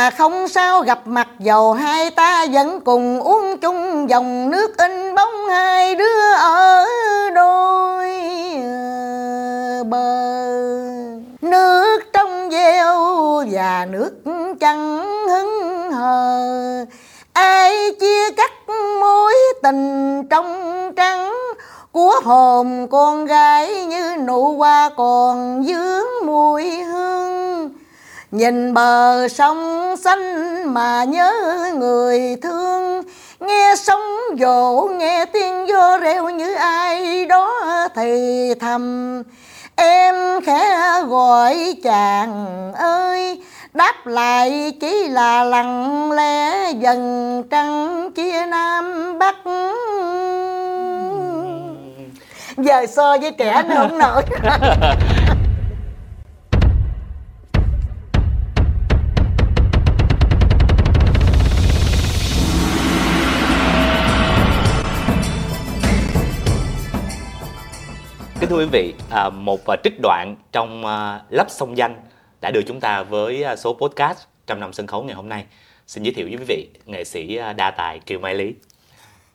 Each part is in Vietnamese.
mà không sao gặp mặt dầu hai ta vẫn cùng uống chung dòng nước in bóng hai đứa ở đôi ờ, bờ. Nước trong veo và nước chẳng hứng hờ. Ai chia cắt mối tình trong trắng? Của hồn con gái như nụ hoa còn dướng mùi hương nhìn bờ sông xanh mà nhớ người thương. Nghe sóng vỗ nghe tiếng gió reo như ai đó thì thầm. Em khẽ gọi chàng ơi đáp lại chỉ là lặng lẽ dần trăng chia nam bắc. Giờ so với trẻ nó không nổi Kính thưa quý vị, à, một à, trích đoạn trong à, Lấp sông danh đã đưa chúng ta với à, số podcast trăm năm sân khấu ngày hôm nay. Xin giới thiệu với quý vị nghệ sĩ đa tài Kiều Mai Lý.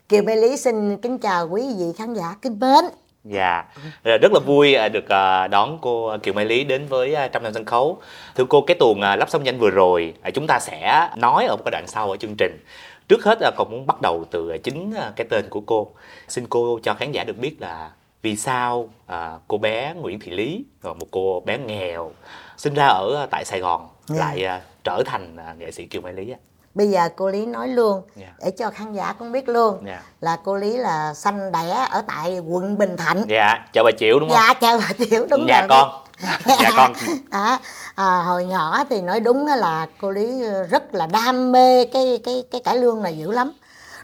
Kiều Mê Lý xin kính chào quý vị khán giả kính mến Dạ, Rồi rất là vui được đón cô Kiều Mai Lý đến với trăm năm sân khấu. Thưa cô, cái tuồng à, Lấp sông danh vừa rồi chúng ta sẽ nói ở một cái đoạn sau ở chương trình. Trước hết còn muốn bắt đầu từ chính cái tên của cô. Xin cô cho khán giả được biết là vì sao à, cô bé Nguyễn Thị Lý, rồi một cô bé nghèo, sinh ra ở à, tại Sài Gòn Dạ. lại à, trở thành à, nghệ sĩ Kiều Mai Lý á. Bây giờ cô Lý nói luôn Dạ. để cho khán giả cũng biết luôn Dạ. là cô Lý là sanh đẻ ở tại quận Bình Thạnh. Dạ, chào bà Triệu đúng không? Dạ chào bà Tiểu đúng Dạ rồi. con. Dạ con. Đó, à, hồi nhỏ thì nói đúng là cô Lý rất là đam mê cái cái cái cải lương này dữ lắm.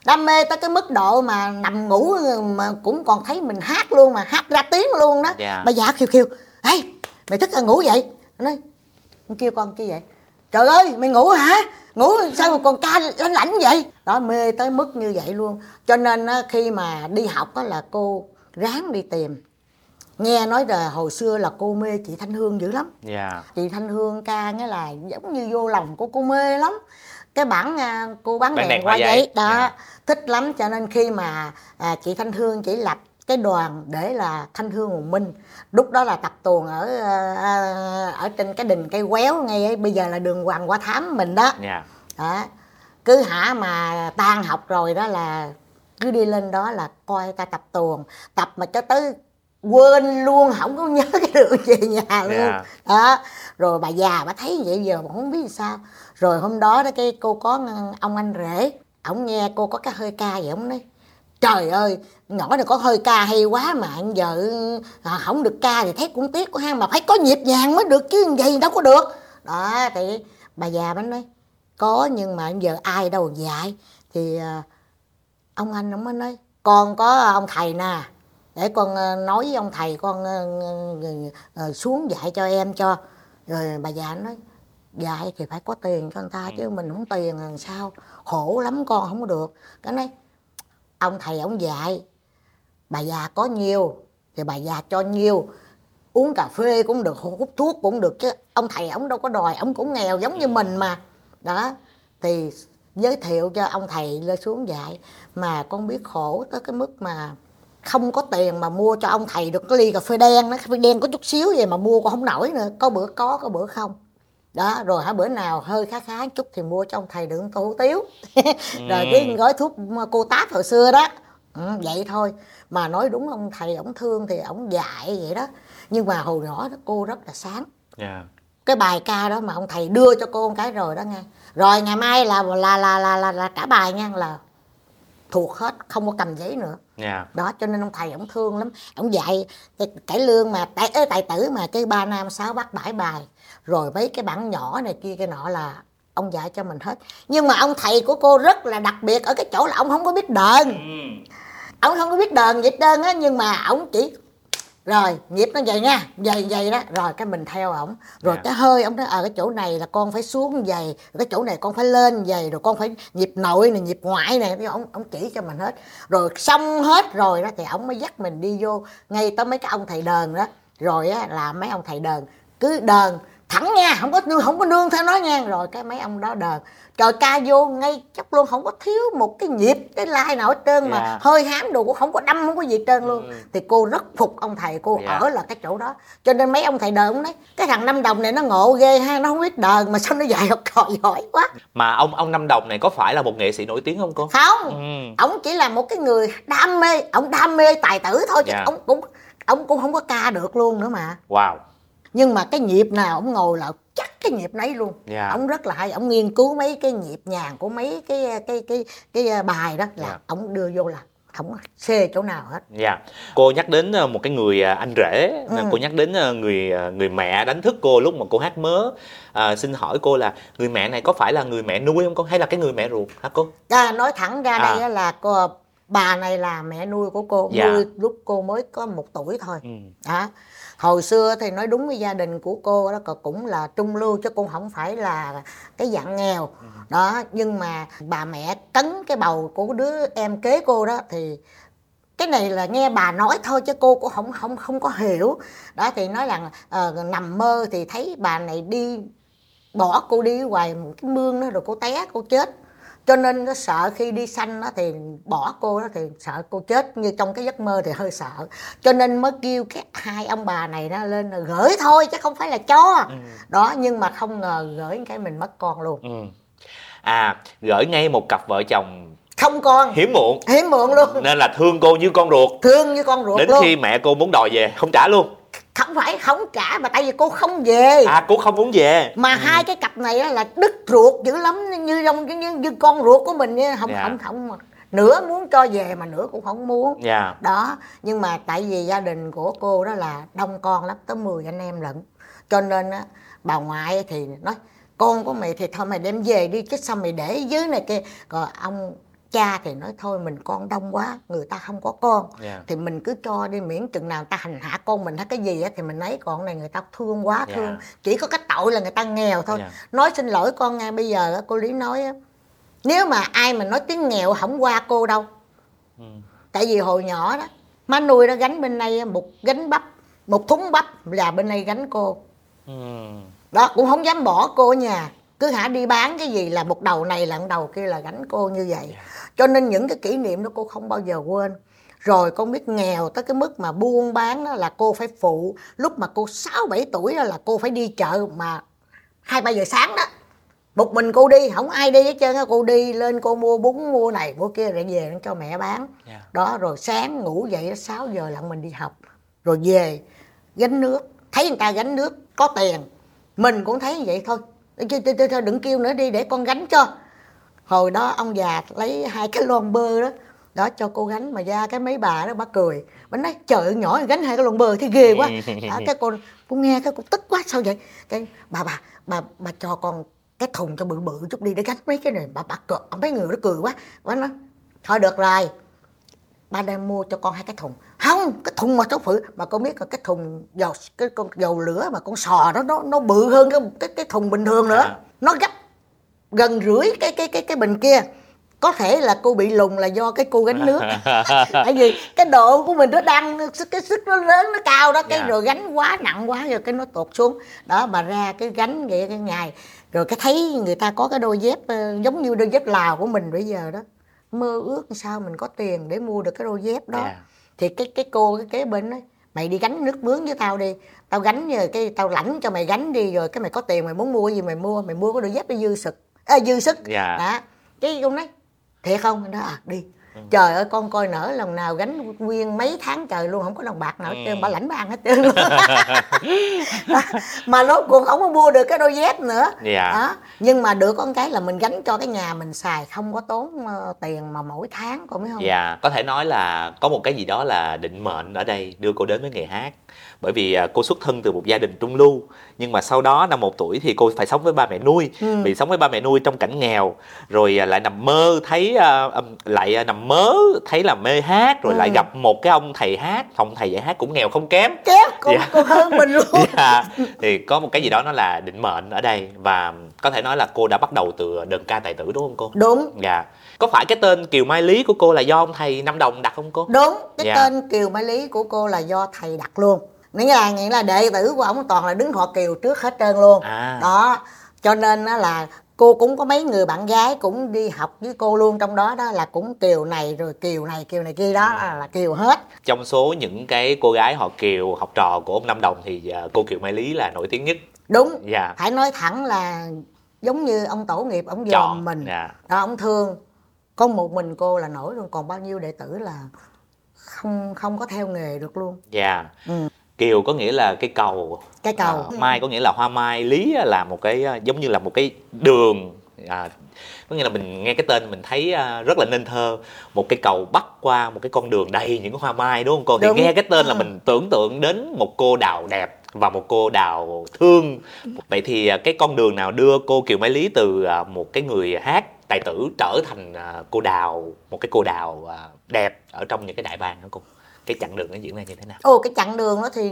Đam mê tới cái mức độ mà nằm ngủ mà cũng còn thấy mình hát luôn mà hát ra tiếng luôn đó. Dạ. Bà già kêu kêu, "Ê, mày thức ra ngủ vậy?" Nó nói, "Con kêu con chi vậy?" Trời ơi, mày ngủ hả? Ngủ sao mà còn ca lanh lảnh vậy? Đó mê tới mức như vậy luôn. Cho nên á, khi mà đi học á, là cô ráng đi tìm. Nghe nói là hồi xưa là cô mê chị Thanh Hương dữ lắm. Dạ. Chị Thanh Hương ca nghĩa là giống như vô lòng của cô mê lắm. Cái bản à, cô bán, đèn, đèn qua hoa giấy. đó Dạ. thích lắm cho nên khi mà à, chị Thanh Hương chỉ lập cái đoàn để là Thanh Hương Hùng Minh lúc đó là tập tuồng ở à, à, ở trên cái đình cây quéo ngay bây giờ là đường Hoàng Hoa Thám mình đó Dạ. đó cứ hả mà tan học rồi đó là cứ đi lên đó là coi ta tập tuồng tập mà cho tới quên luôn không có nhớ cái đường về nhà luôn. Dạ. đó rồi bà già bà thấy vậy giờ bà không biết sao. Rồi hôm đó đó cái cô có ông anh rể ổng nghe cô có cái hơi ca vậy ổng nói trời ơi nhỏ này có hơi ca hay quá mà giờ à, không được ca thì thấy cũng tiếc của ha mà phải có nhịp nhàng mới được chứ vậy đâu có được. Đó thì bà già bà nói có nhưng mà giờ ai đâu dạy. Thì à, ông anh ông mới nói con có ông thầy nè để con ờ, nói với ông thầy con ờ, ờ, xuống dạy cho em cho. Rồi bà già nói dạy thì phải có tiền cho người ta chứ mình không tiền làm sao. Khổ lắm con không có được. Cái nói ông thầy ông dạy bà già có nhiều thì bà già cho nhiều. Uống cà phê cũng được hút thuốc cũng được chứ. Ông thầy ông đâu có đòi ông cũng nghèo giống như mình mà. Đó thì giới thiệu cho ông thầy lên xuống dạy. Mà con biết khổ tới cái mức mà không có tiền mà mua cho ông thầy được cái ly cà phê đen nó cà phê đen có chút xíu vậy mà mua con không nổi nữa. Có bữa có có bữa không. Đó rồi hả bữa nào hơi khá khá chút thì mua cho ông thầy đựng tô hủ tiếu. Rồi cái gói thuốc cô táp hồi xưa đó. Ừ, vậy thôi. Mà nói đúng ông thầy ổng thương thì ổng dạy vậy đó. Nhưng mà hồi nhỏ đó cô rất là sáng. Dạ. cái bài ca đó mà ông thầy đưa cho cô một cái rồi đó nghe. Rồi ngày mai là là là là là, là trả bài nha là thuộc hết không có cầm giấy nữa Dạ. đó cho nên ông thầy ông thương lắm ông dạy cái cải lương mà tại ê, tài tử mà cái ba nam sáu bắt bảy bài rồi mấy cái bản nhỏ này kia cái nọ là ông dạy cho mình hết nhưng mà ông thầy của cô rất là đặc biệt ở cái chỗ là ông không có biết đờn Ừ. ông không có biết đờn nhịp đơn á nhưng mà ông chỉ rồi nhịp nó vậy nha vậy vậy đó. Rồi cái mình theo ổng. Rồi Dạ. cái hơi ông nói ở cái chỗ này là con phải xuống rồi cái chỗ này con phải lên vậy rồi con phải nhịp nội này nhịp ngoại này Cái ông ông chỉ cho mình hết. Rồi xong hết rồi đó thì ông mới dắt mình đi vô ngay tới mấy cái ông thầy đờn đó. Rồi á là mấy ông thầy đờn. Cứ đờn thẳng nha không có nương không có nương theo nó nha rồi cái mấy ông đó đờn trời ca vô ngay chấp luôn không có thiếu một cái nhịp cái lai nào hết trơn mà Dạ. hơi hám đồ cũng không có đâm không có gì hết trơn luôn Ừ. thì cô rất phục ông thầy cô Dạ. ở là cái chỗ đó cho nên mấy ông thầy đời ông nói cái thằng năm đồng này nó ngộ ghê ha nó không biết đời mà sao nó dạy học trò giỏi quá mà ông ông năm đồng này có phải là một nghệ sĩ nổi tiếng không cô không ừ. ông chỉ là một cái người đam mê ông đam mê tài tử thôi chứ Dạ. ông cũng ông cũng không có ca được luôn nữa mà wow nhưng mà cái nhịp nào ông ngồi là chắc cái nhịp nấy luôn Dạ. ông rất là hay ông nghiên cứu mấy cái nhịp nhàng của mấy cái cái cái cái, cái bài đó là Dạ. ông đưa vô là không xê chỗ nào hết Dạ. Cô nhắc đến ờ, một cái người à, anh rể, Ừ. cô nhắc đến ờ, người ờ, người mẹ đánh thức cô lúc mà cô hát mớ. À, xin hỏi cô là người mẹ này có phải là người mẹ nuôi không cô hay là cái người mẹ ruột hả cô? à, nói thẳng ra À. đây là cô bà này là mẹ nuôi của cô Dạ. nuôi lúc cô mới có một tuổi thôi Ừ. đó hồi xưa thì nói đúng với gia đình của cô đó cô cũng là trung lưu chứ cũng không phải là cái dạng nghèo Ừ. đó nhưng mà bà mẹ cấn cái bầu của đứa em kế cô đó thì cái này là nghe bà nói thôi chứ cô cũng không không không có hiểu đó thì nói rằng ờ, nằm mơ thì thấy bà này đi bỏ cô đi ngoài một cái mương đó rồi cô té cô chết cho nên nó sợ khi đi sanh đó thì bỏ cô đó thì sợ cô chết như trong cái giấc mơ thì hơi sợ cho nên mới kêu cái hai ông bà này đó lên là gửi thôi chứ không phải là cho Ừ. đó nhưng mà không ngờ gửi cái mình mất con luôn Ừ. À, gửi ngay một cặp vợ chồng không con hiếm muộn hiếm muộn luôn nên là thương cô như con ruột. thương như con ruột Đến luôn khi mẹ cô muốn đòi về không trả luôn. Không phải không trả mà tại vì cô không về. À, cô không muốn về. mà hai cái cặp này á là đứt ruột dữ lắm như trong như, như, con ruột của mình không Dạ. không không mà nửa muốn cho về mà nửa cũng không muốn. Dạ. đó nhưng mà tại vì gia đình của cô đó là đông con lắm tới 10 anh em lận. Cho nên á bà ngoại thì nói con của mày thì thôi mày đem về đi chứ sao mày để dưới này kia còn ông cha thì nói thôi mình con đông quá người ta không có con Dạ. thì mình cứ cho đi miễn chừng nào người ta hành hạ con mình hay cái gì á thì mình lấy con này người ta thương quá Dạ. thương chỉ có cái tội là người ta nghèo thôi Dạ. nói xin lỗi con ngay bây giờ cô lý nói nếu mà ai mà nói tiếng nghèo không qua cô đâu Ừ. tại vì hồi nhỏ đó má nuôi nó gánh bên đây một gánh bắp một thúng bắp là bên đây gánh cô Ừ. đó cũng không dám bỏ cô ở nhà cứ hả đi bán cái gì là một đầu này là một đầu kia là gánh cô như vậy. Cho nên những cái kỷ niệm đó cô không bao giờ quên. Rồi con biết nghèo tới cái mức mà buôn bán đó là cô phải phụ. Lúc mà cô 6 7 tuổi đó là cô phải đi chợ mà hai ba giờ sáng đó. Một mình cô đi không ai đi hết trơn á. Cô đi lên cô mua bún mua này mua kia rồi về cho mẹ bán. Dạ. đó rồi sáng ngủ dậy 6 giờ là mình đi học. Rồi về gánh nước. Thấy người ta gánh nước có tiền. Mình cũng thấy như vậy thôi chứ đừng kêu nữa đi để con gánh cho. Hồi đó ông già lấy hai cái lon bơ đó đó cho cô gánh mà ra cái mấy bà đó bà cười. Bà nói trời nhỏ gánh hai cái lon bơ thì ghê quá. Đó, cái cô cô nghe cái cô tức quá sao vậy? Cái bà bà bà bà cho con cái thùng cho bự bự chút đi để gánh mấy cái này. Bà bà cười mấy người nó cười quá. Bà nói thôi được rồi ba đang mua cho con hai cái thùng. Không cái thùng mà cháu phự mà con biết là cái thùng dầu cái con dầu lửa mà con sò đó nó nó bự hơn cái cái, cái thùng bình thường nữa. À. nó gấp gần rưỡi cái cái cái cái bình kia. Có thể là cô bị lùn là do cái cô gánh nước. Tại vì cái độ của mình nó đang cái sức nó lớn nó cao đó cái Dạ. rồi gánh quá nặng quá rồi cái nó tụt xuống. Đó mà ra cái gánh vậy cái ngày. Rồi cái thấy người ta có cái đôi dép ờ, giống như đôi dép lào của mình bây giờ đó mơ ước sao mình có tiền để mua được cái đôi dép đó. Dạ. thì cái cái cô cái kế bên nói mày đi gánh nước mướn với tao đi tao gánh rồi cái tao lãnh cho mày gánh đi rồi cái mày có tiền mày muốn mua gì mày mua mày mua cái đôi dép để dư sức. À, dư sức. Dạ. đó. Cái ông nói thiệt không? Nó à đi trời ơi con coi nở lần nào gánh nguyên mấy tháng trời luôn không có đồng bạc nào hết trơn bà lãnh bà ăn hết trơn luôn. Mà nó cũng không có mua được cái đôi dép nữa. Dạ. đó. Nhưng mà được con cái là mình gánh cho cái nhà mình xài không có tốn ờ, tiền mà mỗi tháng con biết không? Dạ, có thể nói là có một cái gì đó là định mệnh ở đây đưa cô đến với nghề hát. Bởi vì à, cô xuất thân từ một gia đình trung lưu nhưng mà sau đó năm một tuổi thì cô phải sống với ba mẹ nuôi, Ừ. bị sống với ba mẹ nuôi trong cảnh nghèo, rồi à, lại nằm mơ thấy à, lại nằm mơ thấy là mê hát, rồi Ừ. lại gặp một cái ông thầy hát, ông thầy dạy hát cũng nghèo không kém. kéo con, Dạ. con hơn mình luôn Dạ, thì có một cái gì đó nó là định mệnh ở đây và có thể nói là cô đã bắt đầu từ đơn ca tài tử đúng không cô? đúng Dạ. Có phải cái tên Kiều Mai Lý của cô là do ông thầy Năm Đồng đặt không cô? đúng cái Dạ. tên kiều mai lý của cô là do thầy đặt luôn nghĩa là nghĩa là đệ tử của ông toàn là đứng họ kiều trước hết trơn luôn. À. đó cho nên á là cô cũng có mấy người bạn gái cũng đi học với cô luôn trong đó đó là cũng kiều này rồi kiều này kiều này kia đó là, là kiều hết. Trong số những cái cô gái họ kiều học trò của ông Nam Đồng thì à, cô Kiều Mai Lý là nổi tiếng nhất. Đúng. Dạ. Phải nói thẳng là giống như ông tổ nghiệp ông dòm mình. dạ. đó ông thương. Có một mình cô là nổi luôn còn bao nhiêu đệ tử là không không có theo nghề được luôn. Dạ. Ừ. Kiều có nghĩa là cái cầu. Cái cầu. À, mai có nghĩa là hoa mai. Lý là một cái à, giống như là một cái đường. À, có nghĩa là mình nghe cái tên mình thấy à, rất là nên thơ. Một cái cầu bắc qua một cái con đường đầy những hoa mai đúng không cô? Thì Đúng. nghe cái tên là Ừ. mình tưởng tượng đến một cô đào đẹp và một cô đào thương. Vậy thì à, cái con đường nào đưa cô Kiều Mai Lý từ một cái người hát tài tử trở thành cô đào một cái cô đào đẹp ở trong những cái đại bàng đó cô cái chặng đường nó diễn ra như thế nào? Ồ, cái chặng đường đó thì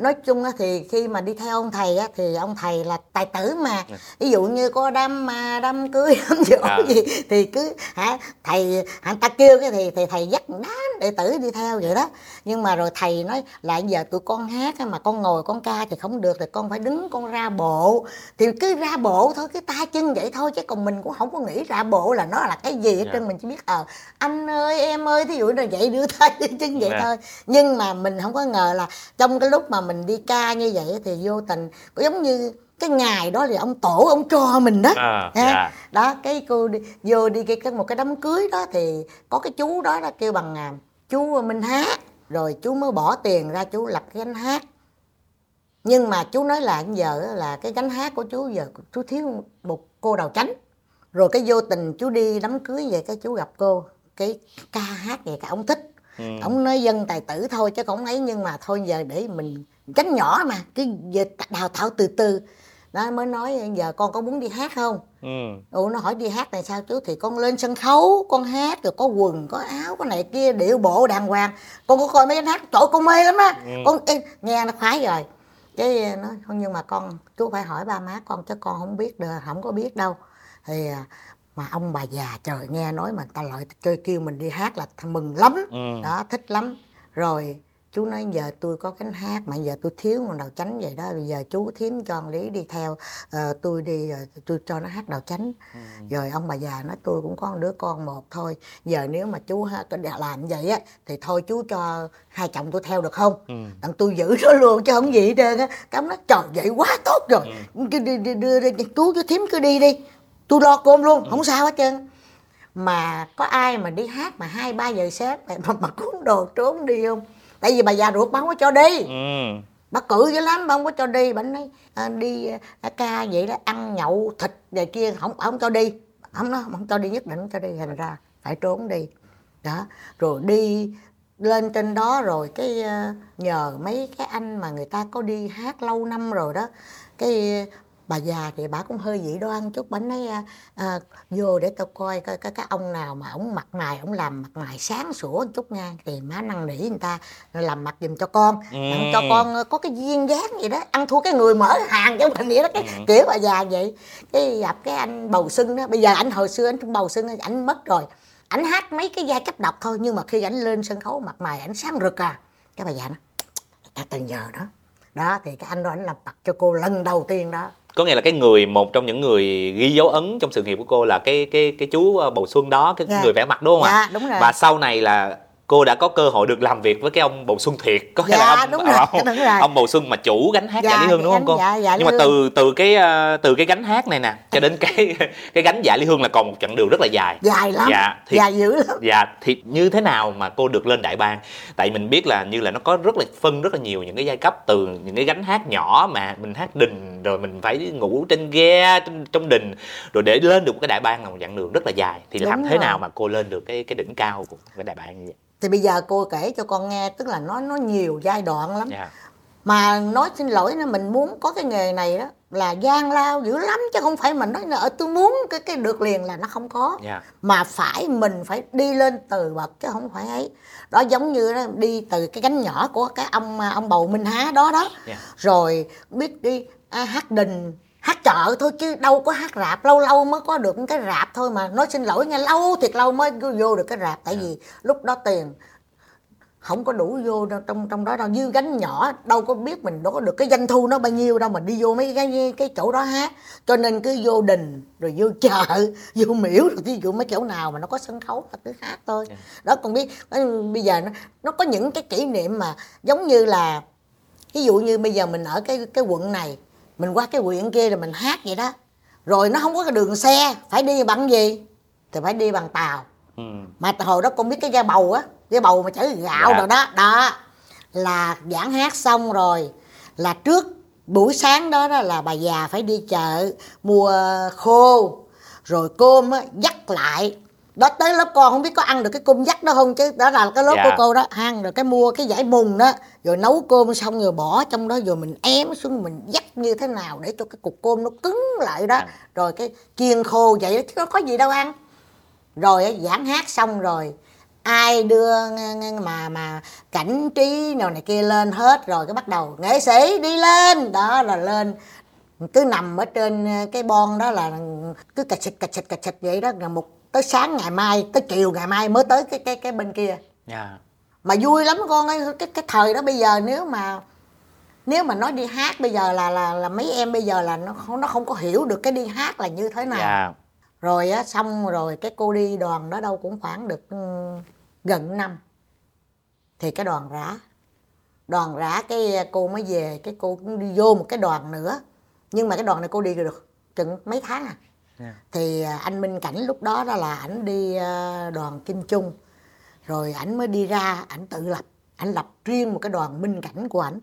nói chung á thì khi mà đi theo ông thầy á thì ông thầy là tài tử mà ví dụ như có đám đám cưới đám dỗ À. gì thì cứ hả thầy hả ta kêu cái thì thì thầy dắt đám đệ tử đi theo vậy đó nhưng mà rồi thầy nói là giờ tụi con hát mà con ngồi con ca thì không được thì con phải đứng con ra bộ thì cứ ra bộ thôi cái tay chân vậy thôi chứ còn mình cũng không có nghĩ ra bộ là nó là cái gì hết Dạ. trơn mình chỉ biết ờ anh ơi em ơi thí dụ là vậy đưa tay chân vậy Dạ. thôi nhưng mà mình không có ngờ là trong cái lúc mà mình đi ca như vậy thì vô tình có giống như cái ngày đó thì ông tổ ông cho mình đó À, Ha. dạ. đó cái cô đi, vô đi cái, cái một cái đám cưới đó thì có cái chú đó là kêu bằng à, chú minh hát rồi chú mới bỏ tiền ra chú lập cái gánh hát nhưng mà chú nói là giờ là cái gánh hát của chú giờ chú thiếu một cô đầu chánh rồi cái vô tình chú đi đám cưới về cái chú gặp cô cái ca hát vậy cả ông thích Ừ. ông nói dân tài tử thôi chứ không ấy nhưng mà thôi giờ để mình cánh nhỏ mà về đào tạo từ từ. Đó mới nói giờ con có muốn đi hát không? Ừ. Ủa nó hỏi đi hát này sao chú? Thì con lên sân khấu con hát rồi có quần có áo có này kia điệu bộ đàng hoàng. Con có coi mấy cái hát trời con mê lắm á. Ừ. con ê, nghe nó khoái rồi. Cái nói không nhưng mà con chú phải hỏi ba má con chứ con không biết được không có biết đâu. Thì à, mà ông bà già trời nghe nói mà ta lợi chơi kêu mình đi hát là mừng lắm. Ừ. đó thích lắm. Rồi chú nói giờ tôi có cánh hát mà giờ tôi thiếu một đầu chánh vậy đó bây giờ chú thím cho lý đi theo ờ, tôi đi rồi tôi cho nó hát đầu chánh. Rồi ông bà già nói tôi cũng có một đứa con một thôi giờ nếu mà chú làm vậy á thì thôi chú cho hai chồng tôi theo được không? Ừ. đặng tôi giữ nó luôn chứ không gì hết trơn á. Ông nói trời vậy quá tốt rồi. Cứ đi, đi, đưa, đưa, chú chú thím cứ đi đi. Tôi lo cơm luôn không sao hết trơn. Mà có ai mà đi hát mà hai ba giờ sáng mà, mà cuốn đồ trốn đi không tại vì bà già ruột bà không có cho đi. Ừ. bà cự dữ lắm bà không có cho đi. Bà nói à, đi à, ca vậy đó ăn nhậu thịt này kia không không cho đi. Không nó không cho đi nhất định không cho đi. Thành ra phải trốn đi. Đó. Rồi đi lên trên đó rồi cái ờ, nhờ mấy cái anh mà người ta có đi hát lâu năm rồi đó cái bà già thì bà cũng hơi dị đoan chút. Bà nói à, à, vô để tao coi coi cái, cái ông nào mà ông mặt mày ông làm mặt mày sáng sủa một chút nha. Thì má năn nỉ người ta làm mặt giùm cho con. Đặng cho Ừ. con ờ, có cái duyên dáng gì đó ăn thua cái người mở hàng cho mình vậy đó cái Ừ. kiểu bà già vậy. Cái gặp cái anh bầu xuân đó bây giờ anh hồi xưa anh bầu xuân anh mất rồi. Ảnh hát mấy cái giai cấp độc thôi nhưng mà khi ảnh lên sân khấu mặt mày ảnh sáng rực à. Cái bà già nó ta từng giờ đó. Đó thì cái anh đó ảnh làm mặt cho cô lần đầu tiên đó có nghĩa là cái người một trong những người ghi dấu ấn trong sự nghiệp của cô là cái cái cái chú ờ, Bầu Xuân đó cái Dạ. người vẽ mặt đúng không ạ? Dạ, đúng rồi. Và sau này là cô đã có cơ hội được làm việc với cái ông Bầu Xuân thiệt có nghĩa Dạ, là ông, đúng rồi, ông, đúng rồi. ông Bầu Xuân mà chủ gánh hát Dạ, dạ Lý Hương đúng không cô? dạ, dạ Nhưng mà từ từ cái ờ, từ cái gánh hát này nè cho đến cái cái gánh dạ Lý Hương là còn một chặng đường rất là dài. dài lắm Dạ, thì- dài dữ lắm Dạ thì như thế nào mà cô được lên đại bang? Tại mình biết là như là nó có rất là phân rất là nhiều những cái giai cấp từ những cái gánh hát nhỏ mà mình hát đình rồi mình phải ngủ trên ghe trong, trong đình rồi để lên được một cái đại bang là một chặng đường rất là dài thì Đúng làm thế rồi. nào mà cô lên được cái cái đỉnh cao của cái đại bang như vậy? Thì bây giờ cô kể cho con nghe tức là nó nó nhiều giai đoạn lắm Dạ. mà nói xin lỗi nó mình muốn có cái nghề này đó là gian lao dữ lắm chứ không phải mình nói là ở tôi muốn cái cái được liền là nó không có Dạ. mà phải mình phải đi lên từ bậc chứ không phải ấy đó giống như đó, đi từ cái cánh nhỏ của cái ông ông bầu minh há đó đó Dạ. rồi biết đi à, hát đình hát chợ thôi chứ đâu có hát rạp lâu lâu mới có được cái rạp thôi mà. Nói xin lỗi nghe lâu thiệt lâu mới vô được cái rạp. Tại vì lúc đó tiền không có đủ vô đâu, trong trong đó đâu. Dư gánh nhỏ đâu có biết mình đâu có được cái doanh thu nó bao nhiêu đâu mà đi vô mấy cái cái chỗ đó hát. Cho nên cứ vô đình rồi vô chợ vô miễu rồi ví dụ mấy chỗ nào mà nó có sân khấu là cứ hát thôi. Yeah. đó còn biết bây giờ nó nó có những cái kỷ niệm mà giống như là ví dụ như bây giờ mình ở cái cái quận này mình qua cái huyện kia rồi mình hát vậy đó. Rồi nó không có cái đường xe phải đi bằng gì? Thì phải đi bằng tàu. Ừ. mà hồi đó con biết cái ghe bầu á ghe bầu mà chở gạo Dạ. rồi đó đó. Là giảng hát xong rồi là trước buổi sáng đó, đó là bà già phải đi chợ mua khô rồi cơm á dắt lại đó tới lớp con không biết có ăn được cái cơm dắt đó không chứ đó là cái lớp Dạ. của cô đó ăn rồi cái mua cái giải mùng đó rồi nấu cơm xong rồi bỏ trong đó rồi mình ém xuống mình dắt như thế nào để cho cái cục cơm nó cứng lại đó À. rồi cái chiên khô vậy đó chứ nó có gì đâu ăn rồi giảng hát xong rồi ai đưa mà mà cảnh trí nào này kia lên hết rồi cái bắt đầu nghệ sĩ đi lên đó là lên cứ nằm ở trên ờ, cái bon đó là cứ cạch xịt cạch xịt cạch xịt vậy đó là một tới sáng ngày mai tới chiều ngày mai mới tới cái cái cái bên kia. Dạ. Mà vui lắm con ơi cái cái thời đó bây giờ nếu mà nếu mà nói đi hát bây giờ là là là mấy em bây giờ là nó không nó không có hiểu được cái đi hát là như thế nào. Dạ. Rồi á xong rồi cái cô đi đoàn đó đâu cũng khoảng được ừ, gần năm. Thì cái đoàn rã đoàn rã cái cô mới về cái cô cũng đi vô một cái đoàn nữa. Nhưng mà cái đoàn này cô đi được chừng mấy tháng à Dạ. thì à, anh Minh Cảnh lúc đó đó là ảnh đi à, đoàn Kim Trung rồi ảnh mới đi ra ảnh tự lập ảnh lập riêng một cái đoàn Minh Cảnh của ảnh.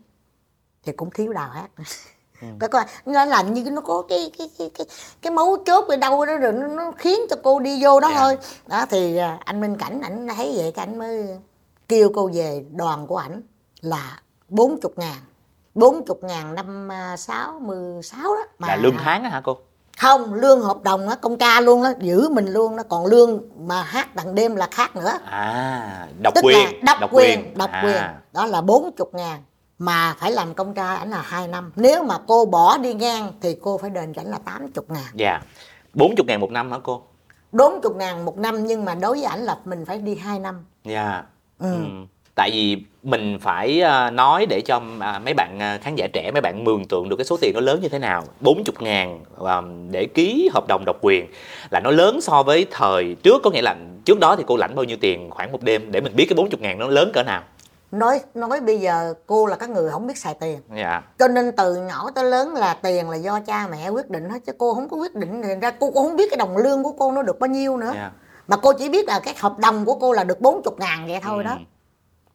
Thì cũng thiếu đào hát cái coi nó làm như nó có cái cái cái cái cái mấu chốt ở đâu đó rồi nó, nó khiến cho cô đi vô đó Dạ. thôi. Đó thì à, anh Minh Cảnh ảnh thấy vậy cái ảnh mới kêu cô về đoàn của ảnh là 40 ngàn 40 ngàn năm à, 66 đó là lương tháng á hả cô không lương hợp đồng á công ca luôn á giữ mình luôn đó. Còn lương mà hát đằng đêm là khác nữa. À độc tức quyền là độc, quyền độc À, quyền. Đó là 40 ngàn mà phải làm công tra ảnh là 2 năm. Nếu mà cô bỏ đi ngang thì cô phải đền ảnh là 80 ngàn. Dạ. 40 ngàn một năm hả cô? 40 ngàn một năm nhưng mà đối với ảnh là mình phải đi 2 năm. Dạ. Ừ. Ừ. tại vì mình phải à, nói để cho à, mấy bạn à, khán giả trẻ mấy bạn mường tượng được cái số tiền nó lớn như thế nào. 40 ngàn à, để ký hợp đồng độc quyền là nó lớn so với thời trước. Có nghĩa là trước đó thì cô lãnh bao nhiêu tiền khoảng một đêm để mình biết cái 40 ngàn nó lớn cỡ nào? Nói nói bây giờ cô là cái người không biết xài tiền. Dạ. Cho nên từ nhỏ tới lớn là tiền là do cha mẹ quyết định hết chứ cô không có quyết định. Thì ra cô cũng không biết cái đồng lương của cô nó được bao nhiêu nữa. Dạ. Mà cô chỉ biết là cái hợp đồng của cô là được 40 ngàn vậy thôi đó. Ừ.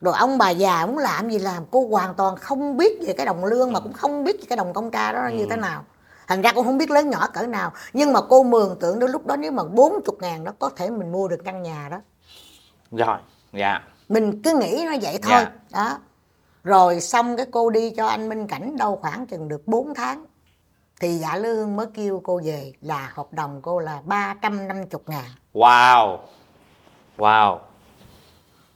rồi ông bà già muốn làm gì làm cô hoàn toàn không biết về cái đồng lương mà cũng không biết về cái đồng công tra đó như Ừ. thế nào. Thành ra cô không biết lớn nhỏ cỡ nào. Nhưng mà cô mường tượng đến lúc đó nếu mà 40 ngàn đó có thể mình mua được căn nhà đó. Rồi dạ. Mình cứ nghĩ nó vậy thôi. Dạ. đó. Rồi xong cái cô đi cho anh Minh Cảnh đâu khoảng chừng được 4 tháng. Thì dạ lương mới kêu cô về là hợp đồng cô là 350 ngàn. Wow. Wow.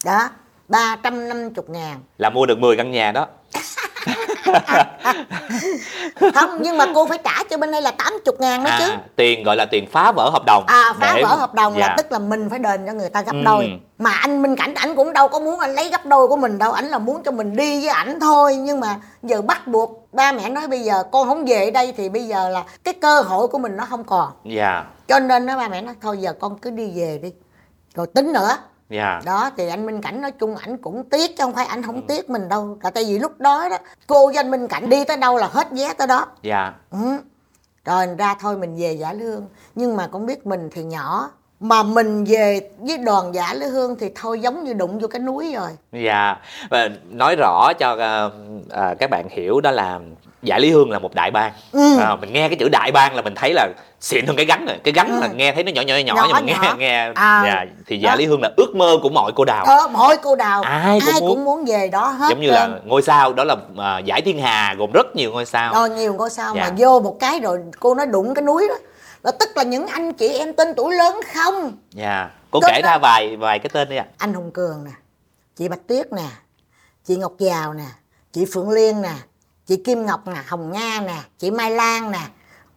Đó 350 ngàn. Là mua được 10 căn nhà đó. Không nhưng mà cô phải trả cho bên đây là 80 ngàn đó chứ. à, tiền gọi là tiền phá vỡ hợp đồng. À phá để- vỡ hợp đồng dạ. là tức là mình phải đền cho người ta gấp Ừ. đôi. Mà anh minh cảnh ảnh cũng đâu có muốn anh lấy gấp đôi của mình đâu. Ảnh là muốn cho mình đi với ảnh thôi. Nhưng mà giờ bắt buộc ba mẹ nói bây giờ con không về đây thì bây giờ là cái cơ hội của mình nó không còn. Dạ. Cho nên đó ba mẹ nói thôi giờ con cứ đi về đi. Rồi tính nữa dạ. Đó thì anh Minh Cảnh nói chung ảnh cũng tiếc chứ không phải ảnh không tiếc mình đâu. Là tại vì lúc đó đó cô với anh Minh Cảnh đi tới đâu là hết vé tới đó. Dạ. Ừ. rồi ra thôi mình về giả lương. Nhưng mà con biết mình thì nhỏ. Mà mình về với đoàn giả lư hương thì thôi giống như đụng vô cái núi rồi. Dạ, và nói rõ cho à, à, các bạn hiểu đó là Dạ Lý Hương là một đại bang. Ừ. À, mình nghe cái chữ đại bang là mình thấy là xịn hơn cái gắn rồi. Cái gắn Ừ. là nghe thấy nó nhỏ nhỏ nhỏ, Nhỏ, nhưng mà nghe nhỏ. nghe À. dạ, thì Dạ. Lý Hương là ước mơ của mọi cô đào. ờ, mỗi cô đào Ai cũng muốn. cũng muốn về đó hết Giống như là ngôi sao đó là à, giải thiên hà gồm rất nhiều ngôi sao. rồi nhiều ngôi sao Dạ. mà vô một cái rồi cô nói đụng cái núi đó là tức là những anh chị em tên tuổi lớn không Dạ. Cô Đó kể đó. ra vài vài cái tên đi ạ. anh Hùng Cường nè chị Bạch Tuyết nè chị Ngọc Giàu nè chị Phượng Liên nè chị Kim Ngọc nè Hồng Nga nè chị Mai Lan nè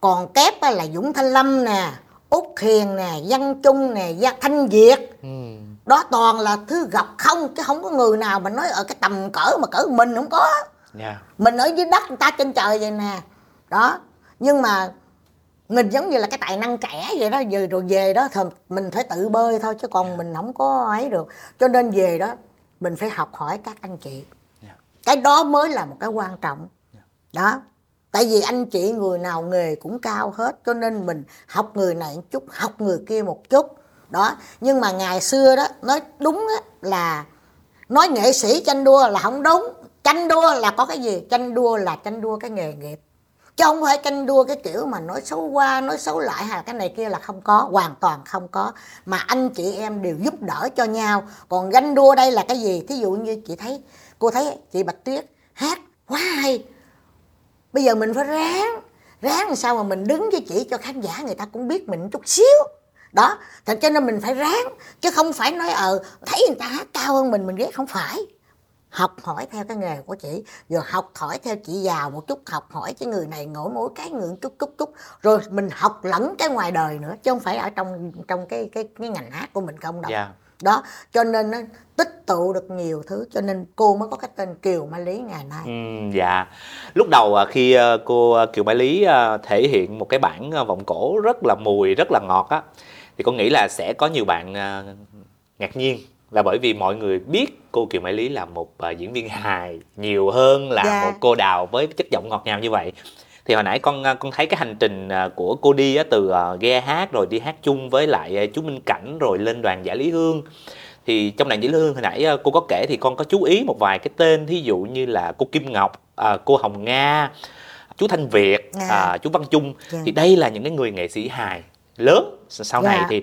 còn kép là Dũng Thanh Lâm nè Út Hiền nè Văn Trung nè Gia Thanh Việt. Ừ. đó toàn là thứ gặp không chứ không có người nào mà nói ở cái tầm cỡ mà cỡ mình không có. Dạ. Mình ở dưới đất người ta trên trời vậy nè. Đó. Nhưng mà mình giống như là cái tài năng trẻ vậy đó giờ rồi về đó thì mình phải tự bơi thôi chứ còn mình không có ấy được. Cho nên về đó mình phải học hỏi các anh chị. Dạ. cái đó mới là một cái quan trọng đó. Tại vì anh chị người nào nghề cũng cao hết cho nên mình học người này một chút học người kia một chút. Đó. Nhưng mà ngày xưa đó nói đúng á, là nói nghệ sĩ tranh đua là không đúng. Tranh đua là có cái gì? Tranh đua là tranh đua cái nghề nghiệp. Chứ không phải tranh đua cái kiểu mà nói xấu qua nói xấu lại hay là cái này kia là không có hoàn toàn không có. Mà anh chị em đều giúp đỡ cho nhau. Còn ganh đua đây là cái gì? Thí dụ như chị thấy cô thấy chị bạch tuyết hát quá hay bây giờ mình phải ráng ráng làm sao mà mình đứng với chị cho khán giả người ta cũng biết mình chút xíu. Đó thành cho nên mình phải ráng chứ không phải nói ờ thấy người ta hát cao hơn mình mình ghét. Không phải. Học hỏi theo cái nghề của chị rồi học hỏi theo chị giàu một chút học hỏi cái người này ngồi mỗi cái người chút chút chút. Rồi mình học lẫn cái ngoài đời nữa chứ không phải ở trong trong cái cái cái ngành hát của mình không đâu. Dạ. Đó cho nên nó tích tụ được nhiều thứ cho nên cô mới có cái tên Kiều Mai Lý ngày nay. Ừm, dạ. Lúc đầu à, khi à, cô à, Kiều Mai Lý thể hiện một cái bản vọng cổ rất là mùi rất là ngọt á thì con nghĩ là sẽ có nhiều bạn ngạc nhiên. Là bởi vì mọi người biết cô Kiều Mai Lý là một diễn viên hài nhiều hơn là Dạ. một cô đào với chất giọng ngọt ngào như vậy. Thì hồi nãy con con thấy cái hành trình của cô đi á, từ ghe hát rồi đi hát chung với lại chú Minh Cảnh rồi lên đoàn giải Lý Hương thì trong đoàn giải Lý Hương hồi nãy à, cô có kể thì con có chú ý một vài cái tên thí dụ như là cô Kim Ngọc à, cô Hồng Nga chú Thanh Việt Dạ. à, chú Văn Trung Dạ. thì đây là những cái người nghệ sĩ hài lớn sau này Dạ. thì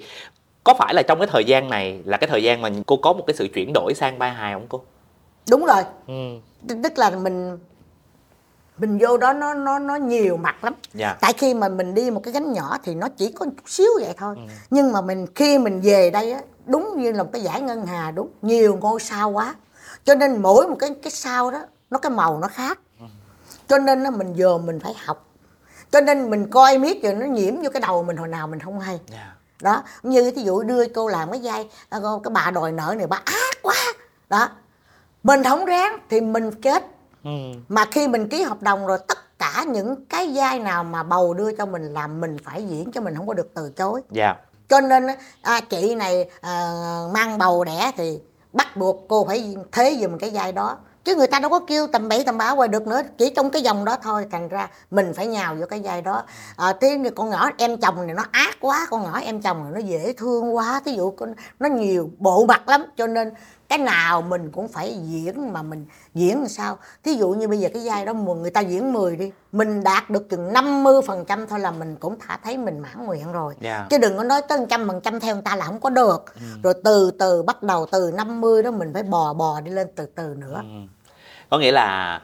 có phải là trong cái thời gian này là cái thời gian mà cô có một cái sự chuyển đổi sang vai hài không cô? đúng rồi Ừ. Tức là mình mình vô đó nó nó nó nhiều mặt lắm. Dạ. tại khi mà mình đi một cái gánh nhỏ thì nó chỉ có một chút xíu vậy thôi. Nhưng mà mình khi mình về đây á đúng như là một cái giải ngân hà đúng nhiều ngôi sao quá. Cho nên mỗi một cái cái sao đó nó cái màu nó khác. Cho nên á, mình giờ mình phải học. Cho nên mình coi miết rồi nó nhiễm vô cái đầu mình hồi nào mình không hay. Dạ. đó như thí dụ đưa cô làm cái vai à, cái bà đòi nợ này bà ác quá. Đó. Mình không ráng thì mình chết Ừ. mà khi mình ký hợp đồng rồi tất cả những cái vai nào mà bầu đưa cho mình làm mình phải diễn cho mình không có được từ chối Dạ. cho nên à, chị này à, mang bầu đẻ thì bắt buộc cô phải thế giùm cái vai đó chứ người ta đâu có kêu tầm bậy tầm bạ hoài được nữa chỉ trong cái dòng đó thôi thành ra mình phải nhào vô cái vai đó à, thế thì con nhỏ em chồng này nó ác quá con nhỏ em chồng này nó dễ thương quá thí dụ nó nhiều bộ mặt lắm cho nên cái nào mình cũng phải diễn mà mình diễn làm sao? Thí dụ như bây giờ cái vai đó mà người ta diễn 10 đi mình đạt được chừng 50 phần trăm thôi là mình cũng thả thấy mình mãn nguyện rồi. Dạ. chứ đừng có nói tới trăm phần trăm theo người ta là không có được. Rồi từ từ bắt đầu từ 50 đó mình phải bò bò đi lên từ từ nữa. Có nghĩa là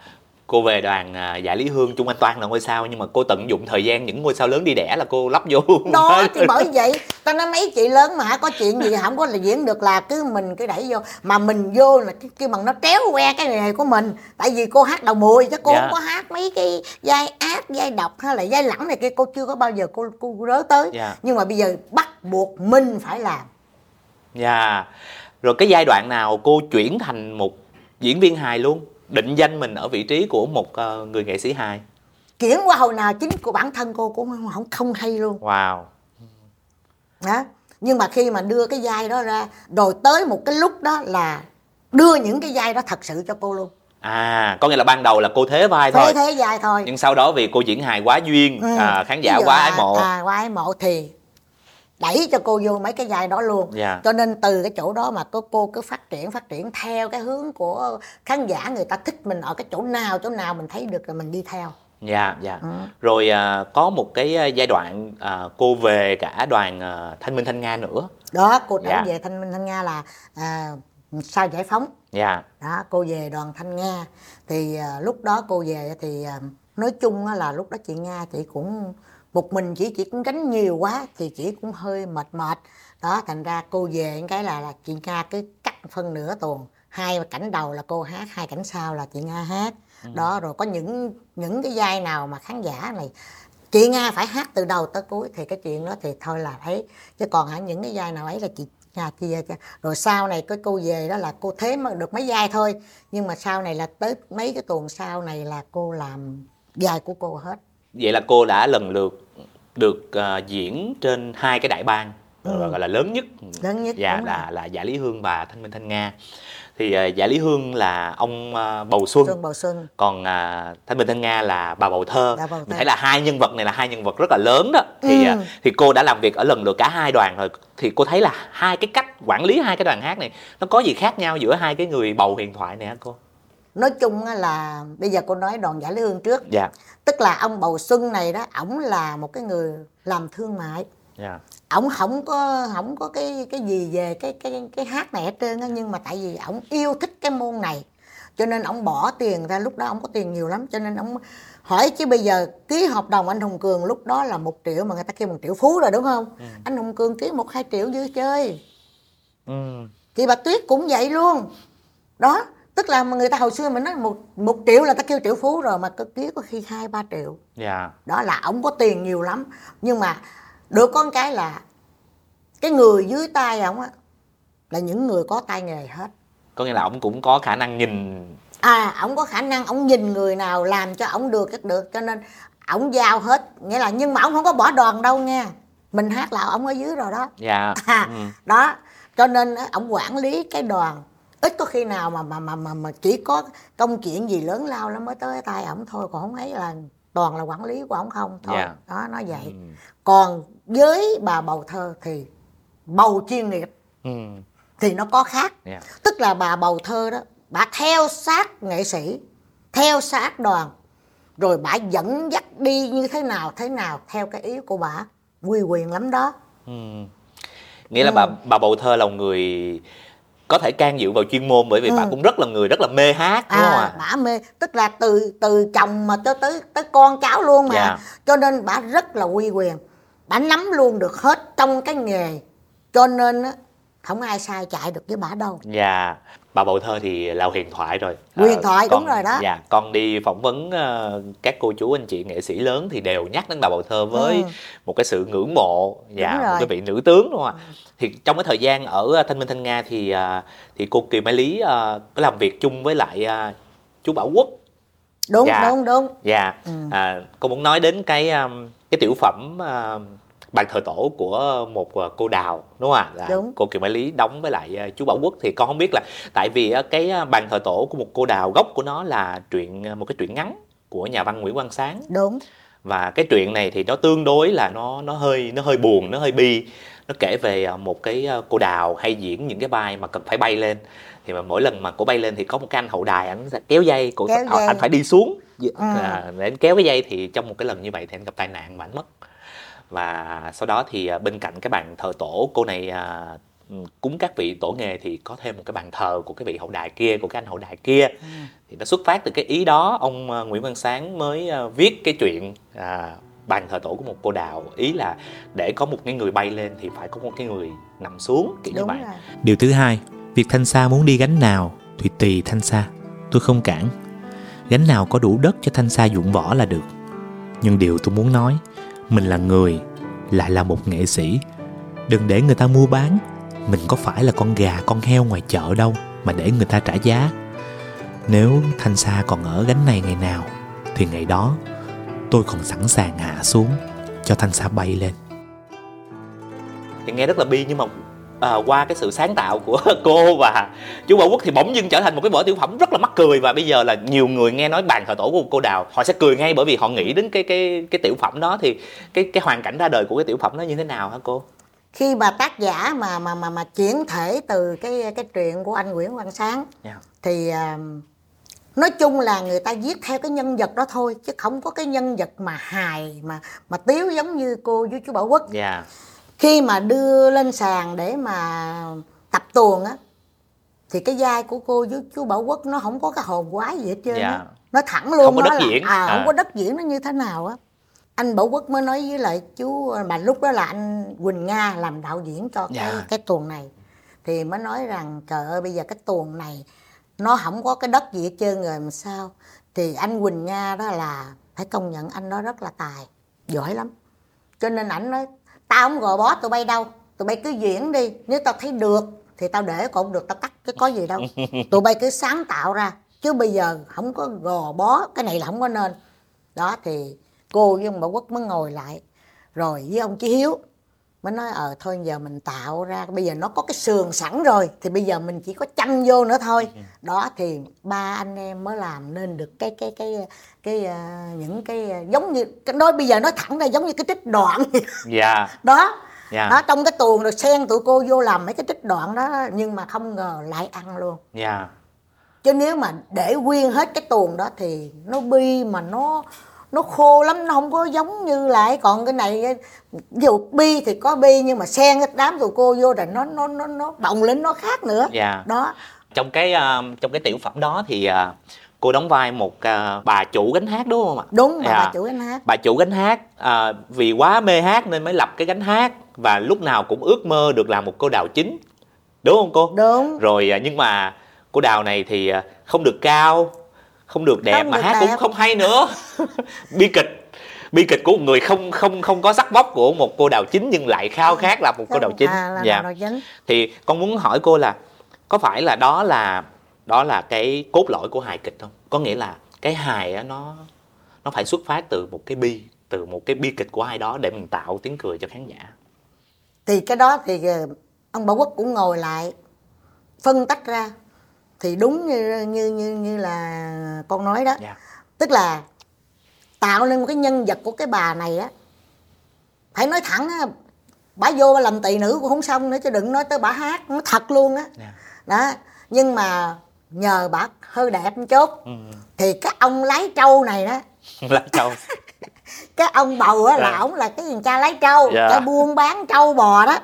cô về đoàn à, giải Lý Hương Trung Anh Toan là ngôi sao nhưng mà cô tận dụng thời gian những ngôi sao lớn đi đẻ là cô lắp vô. đó thì bởi vậy ta nói mấy chị lớn mà có chuyện gì không có là diễn được là cứ mình cứ đẩy vô mà mình vô là cái bằng nó tréo que cái nghề của mình tại vì cô hát đầu mùi chứ cô Dạ. không có hát mấy cái vai ác vai độc hay là vai lẳng này kia cô chưa có bao giờ cô cô rớ tới Dạ. nhưng mà bây giờ bắt buộc mình phải làm Dạ. Rồi cái giai đoạn nào cô chuyển thành một diễn viên hài luôn, định danh mình ở vị trí của một ờ, người nghệ sĩ hài. chuyển qua hồi nào chính của bản thân cô cũng không không, hay luôn Wow. đó nhưng mà khi mà đưa cái vai đó ra rồi tới một cái lúc đó là đưa những cái vai đó thật sự cho cô luôn À, có nghĩa là ban đầu là cô thế vai thế thôi. thế vai thôi Nhưng sau đó vì cô diễn hài quá duyên, Ừ. à, khán giả quá ái mộ. à, quá ái mộ thì đẩy cho cô vô mấy cái vai đó luôn Dạ. cho nên từ cái chỗ đó mà cô cô cứ phát triển phát triển theo cái hướng của khán giả người ta thích mình ở cái chỗ nào chỗ nào mình thấy được là mình đi theo Dạ, dạ. Ừ. Rồi à, có một cái à, giai đoạn à, cô về cả đoàn à, Thanh Minh Thanh Nga nữa. đó cô trở Dạ. về thanh minh thanh nga là à, sau giải phóng Dạ. đó cô về đoàn thanh nga thì à, lúc đó cô về thì à, nói chung là lúc đó chị nga chị cũng một mình chị chị cũng gánh nhiều quá thì chị cũng hơi mệt mệt. Đó thành ra cô về cái là, là chị nga cứ cắt phân nửa tuần. Hai cảnh đầu là cô hát hai cảnh sau là chị nga hát. Đó rồi có những những cái vai nào mà khán giả này chị nga phải hát từ đầu tới cuối thì cái chuyện đó thì thôi là thấy chứ còn hả những cái vai nào ấy là chị chị về rồi sau này cái cô về đó là cô thế mà được mấy vai thôi. Nhưng mà sau này là tới mấy cái tuần sau này là cô làm vai của cô hết vậy là cô đã lần lượt được uh, diễn trên hai cái đại bang Ừ. gọi là lớn nhất. Lớn nhất dạ là là dạ lý hương và thanh minh thanh nga. Thì uh, dạ lý hương là ông uh, bầu xuân. Xuân Bầu Xuân. Còn uh, thanh minh thanh nga là bà bầu thơ. Bà Bầu mình thấy là hai nhân vật này là hai nhân vật rất là lớn đó. Thì Ừ. uh, thì cô đã làm việc ở lần lượt cả hai đoàn rồi. Thì cô thấy là hai cái cách quản lý hai cái đoàn hát này nó có gì khác nhau giữa hai cái người bầu huyền thoại này hả cô nói chung là bây giờ cô nói đoàn giả lý hương trước. Dạ. Tức là ông Bầu Xuân này đó ổng là một cái người làm thương mại. Dạ. Ổng không có không có cái cái gì về cái cái cái hát này hết trơn á nhưng mà tại vì ổng yêu thích cái môn này cho nên ổng bỏ tiền ra lúc đó ổng có tiền nhiều lắm cho nên ổng hỏi chứ bây giờ ký hợp đồng anh Hùng Cường lúc đó là một triệu mà người ta kêu một triệu phú rồi đúng không? Anh Hùng Cường ký một hai triệu dư chơi. Ừ. chị Bạch Tuyết cũng vậy luôn. Đó tức là người ta hồi xưa mình nói một một triệu là ta kêu triệu phú rồi mà cơ ký có khi hai ba triệu. Dạ. Đó là ổng có tiền nhiều lắm. Nhưng mà được con cái là cái người dưới tay ổng á là những người có tay nghề hết. Có nghĩa là ông cũng có khả năng nhìn. À ổng có khả năng ổng nhìn người nào làm cho ổng được cái được cho nên ổng giao hết. Nghĩa là nhưng mà ổng không có bỏ đoàn đâu nha. Mình hát là ổng ở dưới rồi đó. Dạ. À, ừ. đó cho nên á, ổng quản lý cái đoàn ít có khi nào mà mà mà mà, mà chỉ có công chuyện gì lớn lao lắm mới tới tay ổng thôi còn không ấy là toàn là quản lý của ổng không thôi Dạ. đó nói vậy Ừ. còn với bà bầu thơ thì bầu chuyên nghiệp Ừ. thì nó có khác Dạ. tức là bà bầu thơ đó bà theo sát nghệ sĩ theo sát đoàn rồi bà dẫn dắt đi như thế nào thế nào theo cái ý của bà quy quyền lắm đó Ừ. nghĩa là bà Ừ. bà bầu thơ là một người có thể can dự vào chuyên môn bởi vì Ừ. bà cũng rất là người rất là mê hát đúng không à bà mê tức là từ từ chồng mà tới tới tới con cháu luôn mà Dạ. cho nên bà rất là quy quyền bà nắm luôn được hết trong cái nghề cho nên không ai sai chạy được với bà đâu Dạ, bà bầu thơ thì là huyền thoại rồi. Huyền Ờ, thoại, con- đúng rồi đó. Dạ, con đi phỏng vấn ờ, các cô chú anh chị nghệ sĩ lớn thì đều nhắc đến bà bầu thơ với Ừ. một cái sự ngưỡng mộ, dạ, một cái vị nữ tướng đúng không ạ? Thì trong cái thời gian ở ờ, Thanh Minh Thanh Nga thì ờ, thì cô Kiều Mai Lý ờ, có làm việc chung với lại ờ, chú Bảo Quốc. đúng Dạ. đúng đúng Dạ, Ừ. à, cô muốn nói đến cái um, cái tiểu phẩm uh, bàn thờ tổ của một uh, cô đào đúng không ạ? Là Đúng. Cô Kiều Mai Lý đóng với lại uh, chú Bảo Quốc thì con không biết là tại vì uh, cái bàn thờ tổ của một cô đào gốc của nó là truyện một cái truyện ngắn của nhà văn Nguyễn Quang Sáng đúng và cái truyện này thì nó tương đối là nó nó hơi nó hơi buồn nó hơi bi nó kể về một cái cô đào hay diễn những cái vai mà cần phải bay lên thì mà mỗi lần mà cô bay lên thì có một cái anh hậu đài anh sẽ kéo dây Kéo dây. anh phải đi xuống Ừ. à, để anh kéo cái dây thì trong một cái lần như vậy thì anh gặp tai nạn và anh mất và sau đó thì à, bên cạnh cái bàn thờ tổ cô này à, ừ, cúng các vị tổ nghề thì có thêm một cái bàn thờ của cái vị hậu đài kia của cái anh hậu đài kia thì nó xuất phát từ cái ý đó ông à, Nguyễn Văn Sáng mới à, viết cái chuyện à, bàn thờ tổ của một cô đào ý là để có một cái người bay lên thì phải có một cái người nằm xuống kiểu như đúng vậy rồi Điều thứ hai, việc Thanh Sa muốn đi gánh nào thì tùy Thanh Sa. Tôi không cản. Gánh nào có đủ đất cho Thanh Sa dụng võ là được. Nhưng điều tôi muốn nói, mình là người, lại là một nghệ sĩ. Đừng để người ta mua bán. Mình có phải là con gà, con heo ngoài chợ đâu mà để người ta trả giá. Nếu Thanh Sa còn ở gánh này ngày nào, thì ngày đó tôi còn sẵn sàng hạ xuống cho Thanh Sa bay lên. nghe rất là bi nhưng mà à, qua cái sự sáng tạo của cô và chú Bảo Quốc thì bỗng dưng trở thành một cái vở tiểu phẩm rất là mắc cười và bây giờ là nhiều người nghe nói bàn thờ tổ của cô Đào họ sẽ cười ngay bởi vì họ nghĩ đến cái cái cái tiểu phẩm đó thì cái cái hoàn cảnh ra đời của cái tiểu phẩm đó như thế nào hả cô? khi mà tác giả mà mà mà mà chuyển thể từ cái cái truyện của anh Nguyễn Quang Sáng Yeah. thì à, nói chung là người ta viết theo cái nhân vật đó thôi chứ không có cái nhân vật mà hài mà mà tiếu giống như cô với chú Bảo Quốc Dạ. Khi mà đưa lên sàn để mà tập tuồng á thì cái vai của cô với chú Bảo Quốc nó không có cái hồn quái gì hết trơn Dạ. á nó thẳng luôn Không có đất là- diễn. à, À. không có đất diễn nó như thế nào á anh Bảo Quốc mới nói với lại chú mà lúc đó là anh Quỳnh Nga làm đạo diễn cho cái Dạ. cái tuồng này thì mới nói rằng trời ơi bây giờ cái tuồng này nó không có cái đất gì hết trơn rồi mà sao thì anh Quỳnh Nga đó là phải công nhận anh đó rất là tài giỏi lắm cho nên ảnh nói tao không gò bó tụi bay đâu. Tụi bay cứ diễn đi. Nếu tao thấy được thì tao để còn được tao cắt chứ có gì đâu. Tụi bay cứ sáng tạo ra. Chứ bây giờ không có gò bó cái này là không có nên. Đó thì cô với ông bảo quốc mới ngồi lại. Rồi với ông chí hiếu mới nói ờ thôi giờ mình tạo ra bây giờ nó có cái sườn sẵn rồi thì bây giờ mình chỉ có chăm vô nữa thôi. Đó thì ba anh em mới làm nên được cái cái cái cái, à, những cái à, giống như cái nói bây giờ nói thẳng ra giống như cái trích đoạn. Dạ. Đó. Dạ. Đó trong cái tuồng rồi xen tụi cô vô làm mấy cái trích đoạn đó nhưng mà không ngờ lại ăn luôn. Dạ. Chứ nếu mà để nguyên hết cái tuồng đó thì nó bi mà nó nó khô lắm nó không có giống như lại còn cái này. Dụ bi thì có bi nhưng mà xen cái đám tụi cô vô rồi nó nó nó nó bọng lên nó khác nữa. Dạ. Đó. Trong cái ờ, trong cái tiểu phẩm đó thì ờ, cô đóng vai một ờ, bà chủ gánh hát đúng không ạ? Đúng Dạ. bà chủ anh hát. Bà chủ gánh hát à, vì quá mê hát nên mới lập cái gánh hát và lúc nào cũng ước mơ được làm một cô đào chính. Đúng không cô? Đúng. Rồi à, nhưng mà cô đào này thì à, không được cao không được đẹp Không mà được hát đẹp. cũng không hay nữa. Bi kịch. Bi kịch của một người không không không có sắc vóc của một cô đào chính nhưng lại khao khát làm một cô đào chính. à, là dạ. chính. Thì con muốn hỏi cô là có phải là đó là đó là cái cốt lõi của hài kịch không? Có nghĩa là cái hài á nó nó phải xuất phát từ một cái bi từ một cái bi kịch của ai đó để mình tạo tiếng cười cho khán giả? Thì cái đó thì ờ, ông bảo quốc cũng ngồi lại phân tách ra thì đúng như như như như là con nói đó. Dạ. Tức là tạo nên một cái nhân vật của cái bà này á phải nói thẳng á bà vô bà làm tỳ nữ cũng không xong nữa chứ đừng nói tới bà hát nó thật luôn á. Dạ. Đó nhưng mà nhờ bà hơi đẹp một chút ừ. thì cái ông lái trâu này đó là châu cái ông bầu á là Dạ. ổng là cái thằng cha lái trâu Dạ. cha buôn bán trâu bò đó.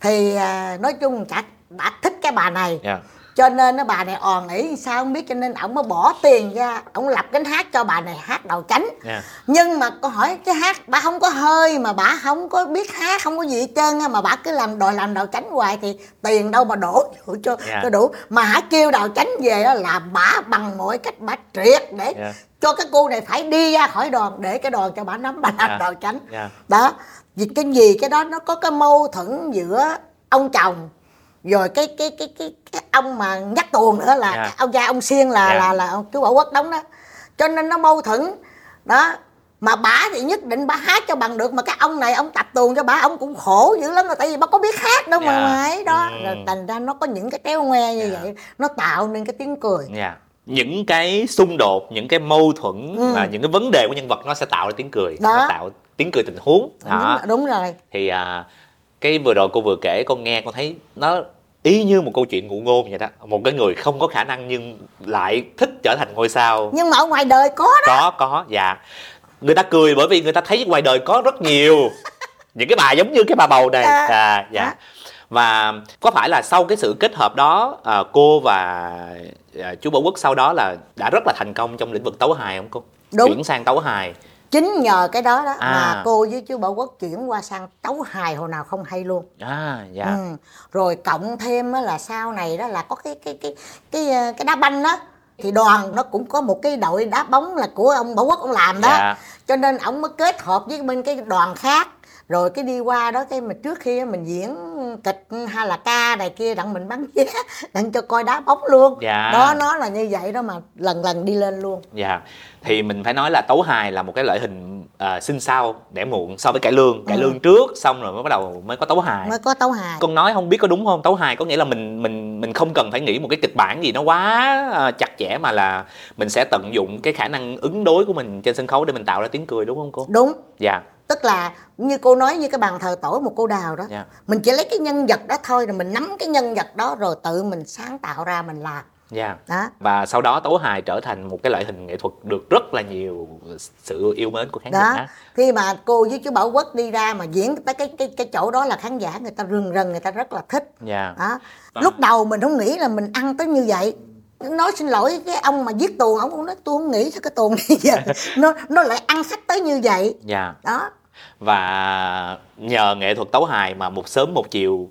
Thì à, nói chung cả bà thích cái bà này. Dạ cho nên nó bà này òn ỉ sao không biết cho nên ổng mới bỏ tiền ra ổng lập cánh hát cho bà này hát đầu chánh dạ nhưng mà câu hỏi cái hát bà không có hơi mà bà không có biết hát không có gì hết trơn mà bà cứ làm đòi làm đầu chánh hoài thì tiền đâu mà đổ cho, Dạ. cho đủ mà hãy kêu đầu chánh về đó là bà bằng mọi cách bà triệt để Dạ. cho cái cô này phải đi ra khỏi đoàn để cái đoàn cho bà nắm bà làm Dạ. đầu chánh Dạ. đó vì cái gì cái đó nó có cái mâu thuẫn giữa ông chồng rồi cái cái cái cái, cái ông mà nhắc tuồng nữa là Dạ. cái ông cha ông xiên là Dạ. là là ông chú bảo quốc đóng đó cho nên nó mâu thuẫn đó mà bả thì nhất định bả hát cho bằng được mà cái ông này ông tập tuồng cho bả ông cũng khổ dữ lắm rồi tại vì bả có biết hát đâu mà Dạ. mà ấy đó Ừ. rồi thành ra nó có những cái tréo ngoe như Dạ. vậy nó tạo nên cái tiếng cười Dạ. những cái xung đột những cái mâu thuẫn Ừ. và những cái vấn đề của nhân vật nó sẽ tạo ra tiếng cười Đó. nó tạo tiếng cười tình huống đúng, đó. đúng rồi thì à, cái vừa rồi cô vừa kể con nghe con thấy nó y như một câu chuyện ngụ ngôn vậy đó. Một cái người không có khả năng nhưng lại thích trở thành ngôi sao. Nhưng mà ở ngoài đời có đó. Có có dạ. Người ta cười bởi vì người ta thấy ngoài đời có rất nhiều những cái bà giống như cái bà bầu này. À, à, dạ. À. và có phải là sau cái sự kết hợp đó à, cô và à, chú Bảo Quốc sau đó là đã rất là thành công trong lĩnh vực tấu hài không cô? Đúng. chuyển sang tấu hài chính nhờ cái đó đó À. mà cô với chú bảo quốc chuyển qua sang tấu hài hồi nào không hay luôn à dạ ừ. rồi cộng thêm á là sau này đó là có cái cái cái cái ờ, cái đá banh đó thì đoàn nó cũng có một cái đội đá bóng là của ông bảo quốc ông làm đó Dạ. cho nên ông mới kết hợp với bên cái đoàn khác rồi cái đi qua đó cái mà trước khi mình diễn kịch hay là ca này kia đặng mình bắn vé đặng cho coi đá bóng luôn Dạ. đó nó là như vậy đó mà lần lần đi lên luôn Dạ, thì mình phải nói là tấu hài là một cái loại hình à, sinh sau đẻ muộn so với cải lương. Cải Ừ. lương trước xong rồi mới bắt đầu mới có tấu hài. mới có tấu hài Con nói không biết có đúng không? Tấu hài có nghĩa là mình mình mình không cần phải nghĩ một cái kịch bản gì nó quá à, chặt chẽ mà là mình sẽ tận dụng cái khả năng ứng đối của mình trên sân khấu để mình tạo ra tiếng cười đúng không cô? đúng Dạ. Tức là như cô nói như cái bàn thờ tổ một cô đào đó. Dạ. mình chỉ lấy cái nhân vật đó thôi rồi mình nắm cái nhân vật đó rồi tự mình sáng tạo ra mình làm. Dạ. đó. Và sau đó tấu hài trở thành một cái loại hình nghệ thuật được rất là nhiều sự yêu mến của khán đó. Giả. khi mà cô với chú bảo quốc đi ra mà diễn tới cái cái cái chỗ đó là khán giả người ta rừng rần người ta rất là thích. Dạ. đó. Và- lúc đầu mình không nghĩ là mình ăn tới như vậy. Nói xin lỗi cái ông mà viết tuồng ông cũng nói tôi không nghĩ sao cái tuồng này giờ nó nó lại ăn khách tới như vậy. Dạ. đó và nhờ nghệ thuật tấu hài mà một sớm một chiều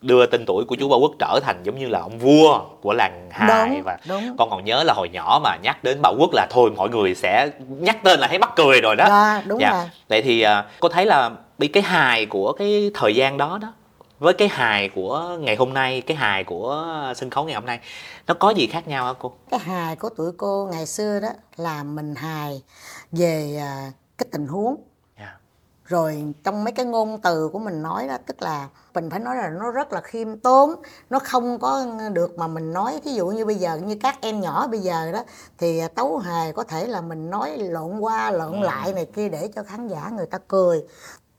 đưa tên tuổi của chú Bảo Quốc trở thành giống như là ông vua của làng hài Đúng, và đúng. con còn nhớ là hồi nhỏ mà nhắc đến Bảo Quốc là thôi mọi người sẽ nhắc tên là thấy mắc cười rồi đó. Đó, đúng dạ. rồi. Vậy thì à, cô thấy là bị cái hài của cái thời gian đó đó với cái hài của ngày hôm nay cái hài của sân khấu ngày hôm nay nó có gì khác nhau hả cô cái hài của tụi cô ngày xưa đó là mình hài về à, cái tình huống. Rồi trong mấy cái ngôn từ của mình nói đó tức là mình phải nói là nó rất là khiêm tốn nó không có được mà mình nói ví dụ như bây giờ như các em nhỏ bây giờ đó thì tấu hề có thể là mình nói lộn qua lộn Ừ. lại này kia để cho khán giả người ta cười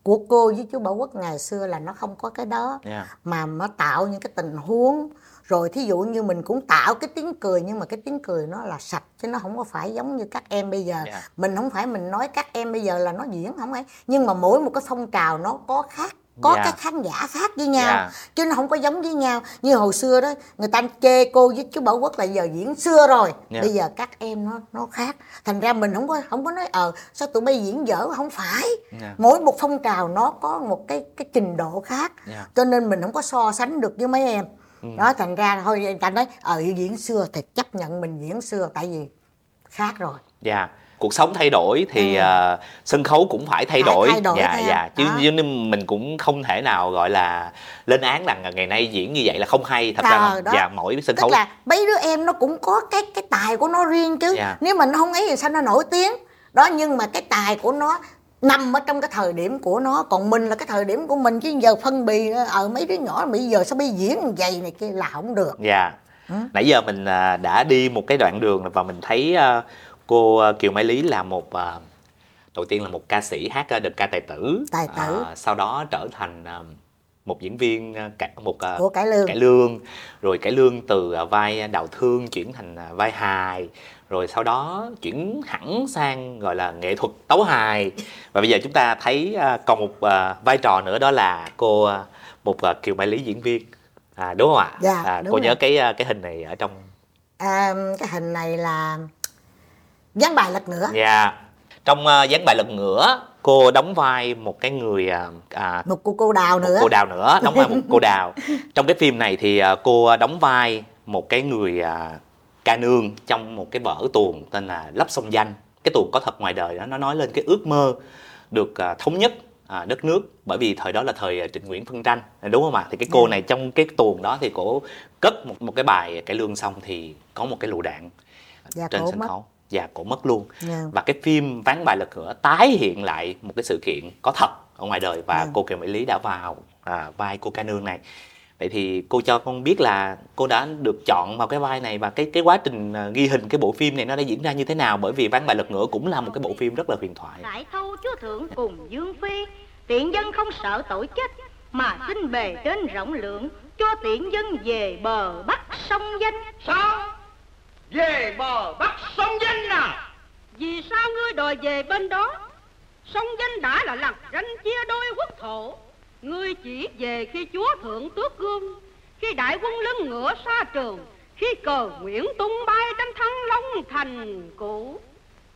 của cô với chú Bảo Quốc ngày xưa là nó không có cái đó Dạ. mà nó tạo những cái tình huống rồi thí dụ như mình cũng tạo cái tiếng cười nhưng mà cái tiếng cười nó là sạch chứ nó không có phải giống như các em bây giờ Dạ. mình không phải mình nói các em bây giờ là nó diễn không phải nhưng mà mỗi một cái phong trào nó có khác có Dạ. cái khán giả khác với nhau Dạ. chứ nó không có giống với nhau như hồi xưa đó người ta chê cô với chú Bảo Quốc là giờ diễn xưa rồi Dạ. bây giờ các em nó nó khác thành ra mình không có không có nói ờ sao tụi bay diễn dở không phải Dạ. mỗi một phong trào nó có một cái cái trình độ khác Dạ. cho nên mình không có so sánh được với mấy em đó thành ra thôi người ta nói ờ diễn xưa thì chấp nhận mình diễn xưa tại vì khác rồi Dạ. Cuộc sống thay đổi thì à, sân khấu cũng phải thay Ừ. Phải đổi. thay đổi dạ theo. dạ chứ, nên mình cũng không thể nào gọi là lên án rằng ngày nay diễn như vậy là không hay. Thật ra Ờ, là đó. dạ mỗi sân tức khấu là mấy đứa em nó cũng có cái cái tài của nó riêng chứ Dạ. nếu mà nó không ấy thì sao nó nổi tiếng đó nhưng mà cái tài của nó nằm ở trong cái thời điểm của nó còn mình là cái thời điểm của mình chứ giờ phân bì ở mấy đứa nhỏ bây giờ sao bây diễn vậy này kia là không được Dạ. Ừ. Nãy giờ mình à, đã đi một cái đoạn đường và mình thấy à, cô à, Kiều Mai Lý là một đầu tiên là một ca sĩ hát đờn ca tài tử. Tài tử. À, sau đó trở thành một diễn viên một của cải lương cải lương rồi cải lương từ vai đào thương chuyển thành vai hài rồi sau đó chuyển hẳn sang gọi là nghệ thuật tấu hài. Và bây giờ chúng ta thấy à, còn một à, vai trò nữa đó là cô à, một kiều mai lý diễn viên. À, đúng không ạ? Dạ, à, đúng cô rồi. nhớ cái cái hình này ở trong à, cái hình này là dán bài lật ngửa. Dạ. Trong à, dáng bài lật ngửa cô đóng vai một cái người à, một cô cô đào một nữa. cô đào nữa đóng vai một cô đào. Trong cái phim này thì cô đóng vai một cái người à, ca nương trong một cái vở tuồng tên là lấp sông danh cái tuồng có thật ngoài đời đó nó nói lên cái ước mơ được à, thống nhất à, đất nước bởi vì thời đó là thời à, Trịnh Nguyễn phân tranh đúng không ạ thì cái cô Dạ. này trong cái tuồng đó thì cổ cất một một cái bài cải lương xong thì có một cái lựu đạn Dạ, trên sân mất. khấu và cổ mất luôn Dạ. và cái phim ván bài lật ngửa tái hiện lại một cái sự kiện có thật ở ngoài đời và Ừ. cô Kiều Mỹ Lý đã vào à, vai cô ca nương này vậy thì cô cho con biết là cô đã được chọn vào cái vai này và cái cái quá trình à, ghi hình cái bộ phim này nó đã diễn ra như thế nào? Bởi vì ván bài lật ngửa cũng là một cái bộ phim rất là huyền thoại. Đại thâu chúa thượng cùng Dương Phi Tiện dân không sợ tội chết Mà xin bề trên rộng lượng Cho tiện dân về bờ bắc sông danh. Sao? Về bờ Bắc sông Danh à? Vì sao ngươi đòi về bên đó? Sông danh đã là lằn ranh chia đôi quốc thổ Ngươi chỉ về khi chúa thượng tước gương Khi đại quân lưng ngựa xa trường Khi cờ Nguyễn tung bay trên thăng long thành cũ.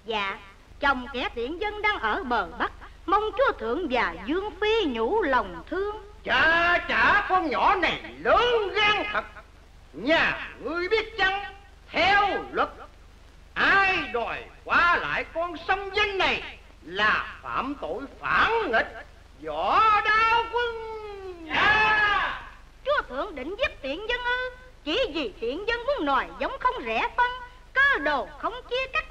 Dạ Chồng kẻ tiện dân đang ở bờ Bắc Mong chúa thượng và Dương Phi nhủ lòng thương. Chà chà con nhỏ này lớn gan thật. Nhà ngươi biết chăng Theo luật Ai đòi qua lại con sông Danh này Là phạm tội phản nghịch Võ đao quân. Dạ. Chúa thượng định giết tiện dân ư? Chỉ vì tiện dân muốn nòi giống không rẻ phân Cơ đồ không chia cắt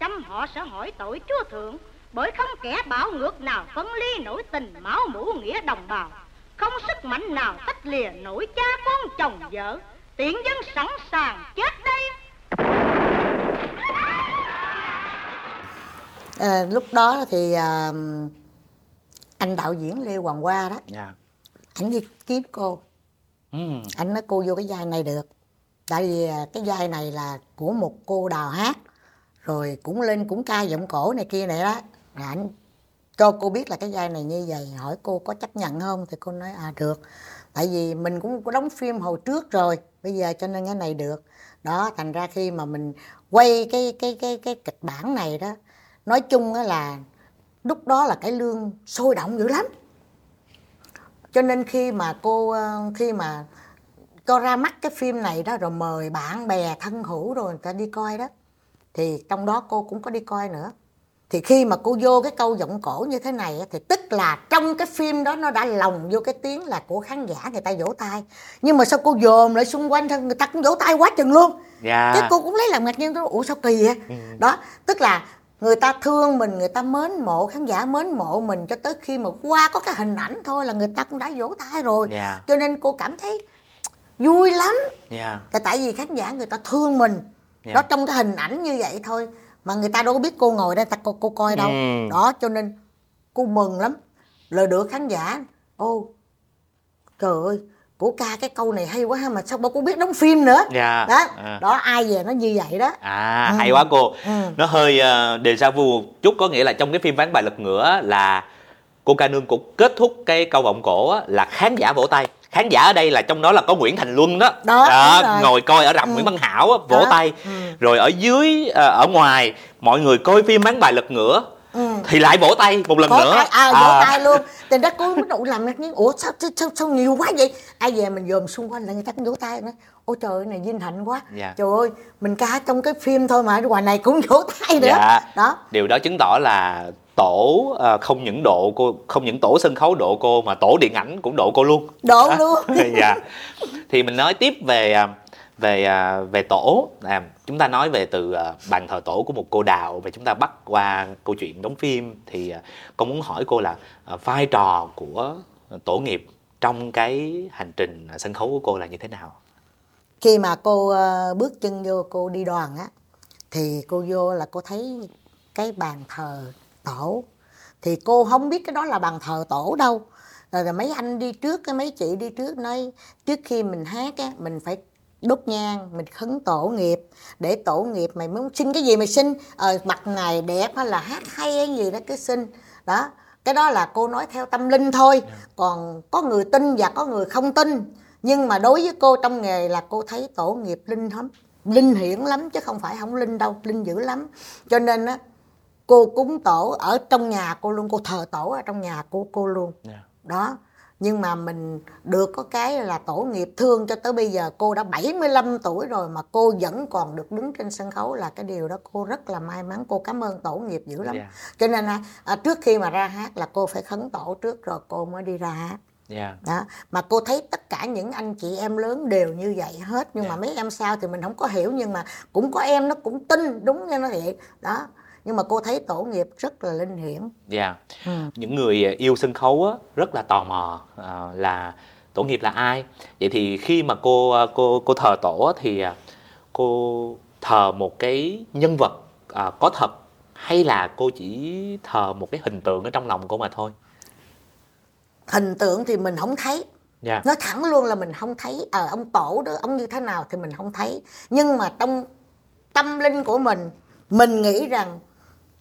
Trăm họ sẽ hỏi tội chúa thượng Bởi không kẻ bảo ngược nào phân ly nổi tình máu mủ nghĩa đồng bào. Không sức mạnh nào tách lìa nổi cha con chồng vợ. Tiện dân sẵn sàng chết đây. À, lúc đó thì à, anh đạo diễn lê hoàng hoa đó. Dạ. anh đi kiếm cô. Ừm, anh nói cô vô cái vai này được. Tại vì à, cái vai này là của một cô đào hát. Rồi cũng lên cũng ca giọng cổ này kia này đó. Rồi anh cho cô biết là cái vai này như vậy. Hỏi cô có chấp nhận không thì cô nói à được. Tại vì mình cũng có đóng phim hồi trước rồi. Bây giờ cho nên cái này được. Đó thành ra khi mà mình quay cái cái cái cái kịch bản này đó nói chung là lúc đó là cái lương sôi động dữ lắm. Cho nên khi mà cô ờ, khi mà cho ra mắt cái phim này đó rồi mời bạn bè thân hữu rồi người ta đi coi đó thì trong đó cô cũng có đi coi nữa. Thì khi mà cô vô cái câu giọng cổ như thế này thì tức là trong cái phim đó nó đã lồng vô cái tiếng là của khán giả người ta vỗ tay. Nhưng mà sao cô dồn lại xung quanh thôi người ta cũng vỗ tay quá chừng luôn. Dạ. Cái cô cũng lấy làm ngạc nhiên tôi ủa sao kỳ vậy? Đó tức là người ta thương mình người ta mến mộ khán giả mến mộ mình cho tới khi mà qua có cái hình ảnh thôi là người ta cũng đã vỗ tay rồi Dạ. cho nên cô cảm thấy vui lắm dạ là tại vì khán giả người ta thương mình Dạ. đó trong cái hình ảnh như vậy thôi mà người ta đâu có biết cô ngồi đây ta cô, cô coi đâu Ừ. đó cho nên cô mừng lắm lời được khán giả ô trời ơi của ca cái câu này hay quá ha mà sao bà cô biết đóng phim nữa Dạ. đó À. đó ai về nó như vậy đó À Ừ. hay quá cô. Ừ. Nó hơi uh, déjà vu một chút có nghĩa là trong cái phim ván bài lật ngửa là cô ca nương cũng kết thúc cái câu vọng cổ á, là khán giả vỗ tay. Khán giả ở đây là trong đó là có Nguyễn Thành Luân đó. Đó, rồi. ngồi coi ở rạp Ừ. Nguyễn Văn Hảo á, vỗ Đó. tay. Ừ. Rồi ở dưới ờ, ở ngoài mọi người coi phim ván bài lật ngửa Ừ. thì lại vỗ tay một lần có nữa. ai à, À. vỗ tay luôn thì đó cô bắt đầu làm ngạc nhiên ủa sao, sao, sao, sao nhiều quá vậy ai về mình dòm xung quanh là người ta cũng vỗ tay nữa ôi trời ơi này vinh hạnh quá Dạ. trời ơi mình ca trong cái phim thôi mà ngoài này cũng vỗ tay nữa Dạ. đó Điều đó chứng tỏ là tổ ờ, không những độ cô không những tổ sân khấu độ cô mà tổ điện ảnh cũng độ cô luôn. độ À, luôn dạ thì mình nói tiếp về à, về à, về tổ à, chúng ta nói về từ à, bàn thờ tổ của một cô đào và chúng ta bắt qua câu chuyện đóng phim thì à, con muốn hỏi cô là à, vai trò của tổ nghiệp trong cái hành trình sân khấu của cô là như thế nào? Khi mà cô à, bước chân vô cô đi đoàn á thì cô vô là cô thấy cái bàn thờ tổ. Thì cô không biết cái đó là bàn thờ tổ đâu. Rồi, rồi mấy anh đi trước cái mấy chị đi trước nói trước khi mình hát á mình phải đốt nhang mình khấn tổ nghiệp. Để tổ nghiệp mày muốn xin cái gì mày xin. Ờ, mặt này đẹp hay là hát hay hay gì đó cứ xin. Đó cái đó là cô nói theo tâm linh thôi. Còn có người tin và có người không tin. Nhưng mà đối với cô trong nghề là cô thấy tổ nghiệp linh lắm. Linh hiển lắm chứ không phải không linh đâu linh dữ lắm. Cho nên á cô cúng tổ ở trong nhà cô luôn. Cô thờ tổ ở trong nhà của cô luôn. Dạ. đó nhưng mà mình được có cái là tổ nghiệp thương cho tới bây giờ cô đã 75 tuổi rồi mà cô vẫn còn được đứng trên sân khấu là cái điều đó cô rất là may mắn. Cô cảm ơn tổ nghiệp dữ lắm. Dạ. cho nên à, trước khi mà ra hát là cô phải khấn tổ trước rồi cô mới đi ra hát. Dạ. Đó mà cô thấy tất cả những anh chị em lớn đều như vậy hết. Nhưng mà mấy em sau thì mình không có hiểu nhưng mà cũng có em nó cũng tin đúng như nó vậy. Đó nhưng mà cô thấy tổ nghiệp rất là linh hiển. Dạ. Ừ. những người yêu sân khấu á, rất là tò mò à, là tổ nghiệp là ai. Vậy thì khi mà cô à, cô cô thờ tổ thì à, cô thờ một cái nhân vật à, có thật hay là cô chỉ thờ một cái hình tượng ở trong lòng cô mà thôi? Hình tượng thì mình không thấy. Dạ. Nói thẳng luôn là mình không thấy. Ờ ông tổ đó ông như thế nào thì mình không thấy. Nhưng mà trong tâm linh của mình mình nghĩ rằng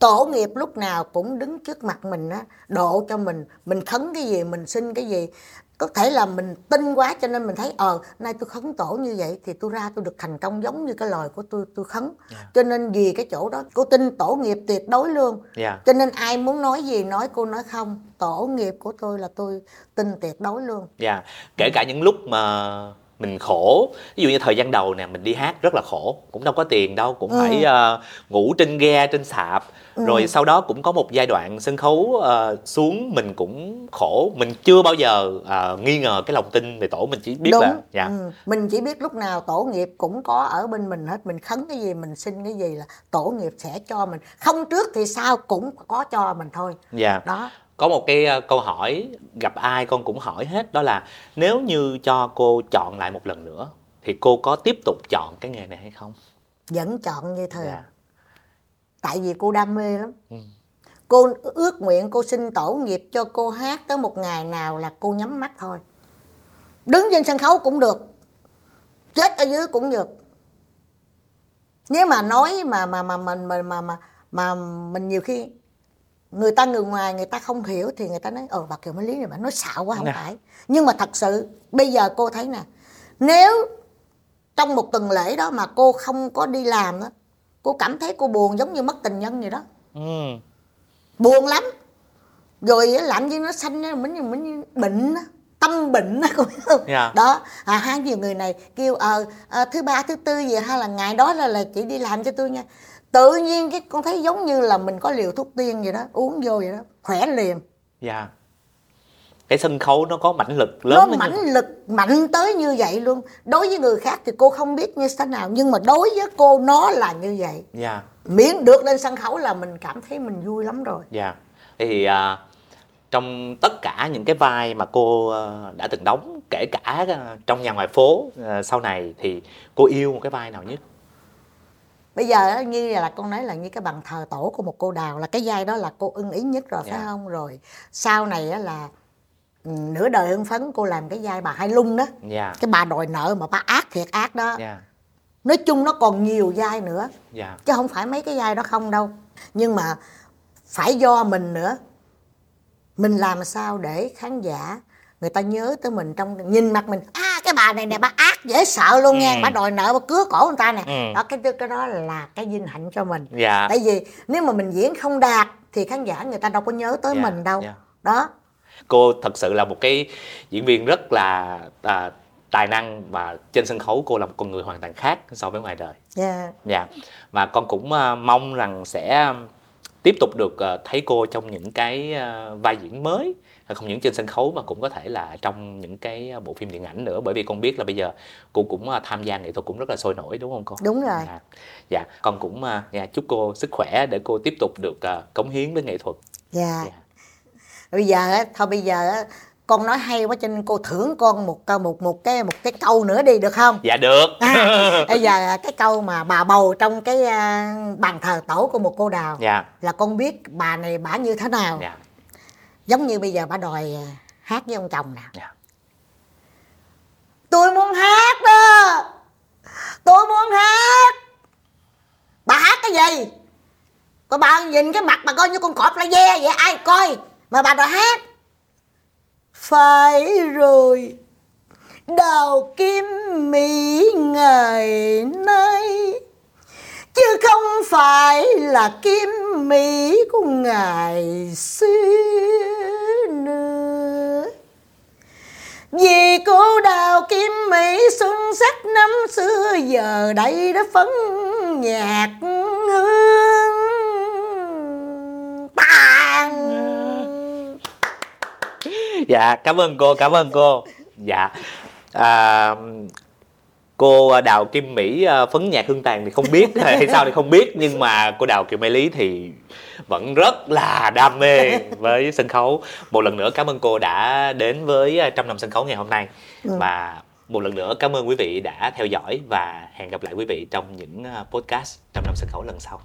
tổ nghiệp lúc nào cũng đứng trước mặt mình á độ cho mình mình khấn cái gì mình xin cái gì. Có thể là mình tin quá cho nên mình thấy ờ nay tôi khấn tổ như vậy thì tôi ra tôi được thành công giống như cái lời của tôi tôi khấn. Cho nên vì cái chỗ đó cô tin tổ nghiệp tuyệt đối luôn. Dạ. Cho nên ai muốn nói gì nói cô nói không. Tổ nghiệp của tôi là tôi tin tuyệt đối luôn. Dạ. Kể cả những lúc mà mình khổ. Ví dụ như thời gian đầu nè mình đi hát rất là khổ cũng đâu có tiền đâu cũng Ừ. phải ờ, ngủ trên ghe trên sạp. Ừ. rồi sau đó cũng có một giai đoạn sân khấu ờ, xuống mình cũng khổ. Mình chưa bao giờ ờ, nghi ngờ cái lòng tin về tổ mình chỉ biết đúng. Là dạ. Ừ. mình chỉ biết lúc nào tổ nghiệp cũng có ở bên mình hết. Mình khấn cái gì mình xin cái gì là tổ nghiệp sẽ cho mình. Không trước thì sau cũng có cho mình thôi. Dạ. Đó có một cái ờ, câu hỏi gặp ai con cũng hỏi hết đó là nếu như cho cô chọn lại một lần nữa thì cô có tiếp tục chọn cái nghề này hay không? Vẫn chọn như thường. Dạ. Tại vì cô đam mê lắm. Ừ. cô ước nguyện cô xin tổ nghiệp cho cô hát tới một ngày nào là cô nhắm mắt thôi. Đứng trên sân khấu cũng được chết ở dưới cũng được. Nếu mà nói mà mà mà mình mà, mà mà mà mình nhiều khi người ta người ngoài người ta không hiểu thì người ta nói ờ bà kiều mỹ lý này bà nói xạo quá không Nè. phải nhưng mà thật sự bây giờ cô thấy nè nếu trong một tuần lễ đó mà cô không có đi làm đó cô cảm thấy cô buồn giống như mất tình nhân vậy đó ừ. buồn lắm rồi làm gì nó sanh ra mình như mình như bệnh á tâm bệnh á cô biết không Dạ. đó à hai nhiều người này kêu ờ ờ, thứ ba thứ tư gì hay là ngày đó là là chị đi làm cho tôi nha tự nhiên cái con thấy giống như là mình có liều thuốc tiên vậy đó uống vô vậy đó khỏe liền. Dạ. Cái sân khấu nó có mãnh lực lớn nó mãnh lực mạnh tới như vậy luôn. Đối với người khác thì cô không biết như thế nào nhưng mà đối với cô nó là như vậy. Dạ. Miễn được lên sân khấu là mình cảm thấy mình vui lắm rồi. Dạ. Thì à, trong tất cả những cái vai mà cô à, đã từng đóng kể cả à, trong nhà ngoài phố à, sau này thì cô yêu một cái vai nào nhất bây giờ á, như là con nói là như cái bằng thờ tổ của một cô đào là cái vai đó là cô ưng ý nhất rồi phải Dạ. không? Rồi sau này á là ừ, nửa đời hưng phấn cô làm cái vai bà hai lung đó. Dạ. Cái bà đòi nợ mà bà ác thiệt ác đó. Dạ. Nói chung nó còn nhiều vai nữa. Dạ. Chứ không phải mấy cái vai đó không đâu. Nhưng mà phải do mình nữa. Mình làm sao để khán giả người ta nhớ tới mình trong nhìn mặt mình à cái bà này nè bà ác dễ sợ luôn nha Ừ. bà đòi nợ bà cứa cổ người ta nè Ừ. đó cái cái đó là cái vinh hạnh cho mình dạ tại vì nếu mà mình diễn không đạt thì khán giả người ta đâu có nhớ tới Dạ, mình đâu dạ. đó cô thật sự là một cái diễn viên rất là à, tài năng và trên sân khấu cô là một con người hoàn toàn khác so với ngoài đời yeah. dạ và con cũng à, mong rằng sẽ tiếp tục được à, thấy cô trong những cái à, vai diễn mới không những trên sân khấu mà cũng có thể là trong những cái bộ phim điện ảnh nữa. Bởi vì con biết là bây giờ cô cũng à, tham gia nghệ thuật cũng rất là sôi nổi đúng không cô? Đúng rồi. Dạ, dạ. Con cũng à, dạ, chúc cô sức khỏe để cô tiếp tục được à, cống hiến với nghệ thuật. Dạ. Dạ. bây giờ á thôi bây giờ á con nói hay quá cho nên cô thưởng con một câu một một cái một cái câu nữa đi được không? Dạ được. À, bây giờ cái câu mà bà bầu trong cái à, bàn thờ tổ của một cô đào dạ. là con biết bà này bả như thế nào? Dạ giống như bây giờ bà đòi à, hát với ông chồng nè. Dạ. Tôi muốn hát đó. Tôi muốn hát. Bà hát cái gì? Còn bà nhìn cái mặt bà coi như con cọp la ve vậy ai coi? Mà bà đòi hát. Phải rồi đào kim mỹ ngày nay chứ không phải là kim mỹ của ngày xưa nữa vì cô đào kim mỹ xuân sắc năm xưa giờ đây đã phấn nhạt hương tàn. Dạ cảm ơn cô cảm ơn cô. Dạ à, cô đào kim mỹ à, phấn nhạc hương tàn thì không biết hay sao thì không biết nhưng mà cô đào kiều mai lý thì vẫn rất là đam mê với sân khấu. Một lần nữa cảm ơn cô đã đến với à, trăm năm sân khấu ngày hôm nay. Và một lần nữa cảm ơn quý vị đã theo dõi và hẹn gặp lại quý vị trong những à, podcast trăm năm sân khấu lần sau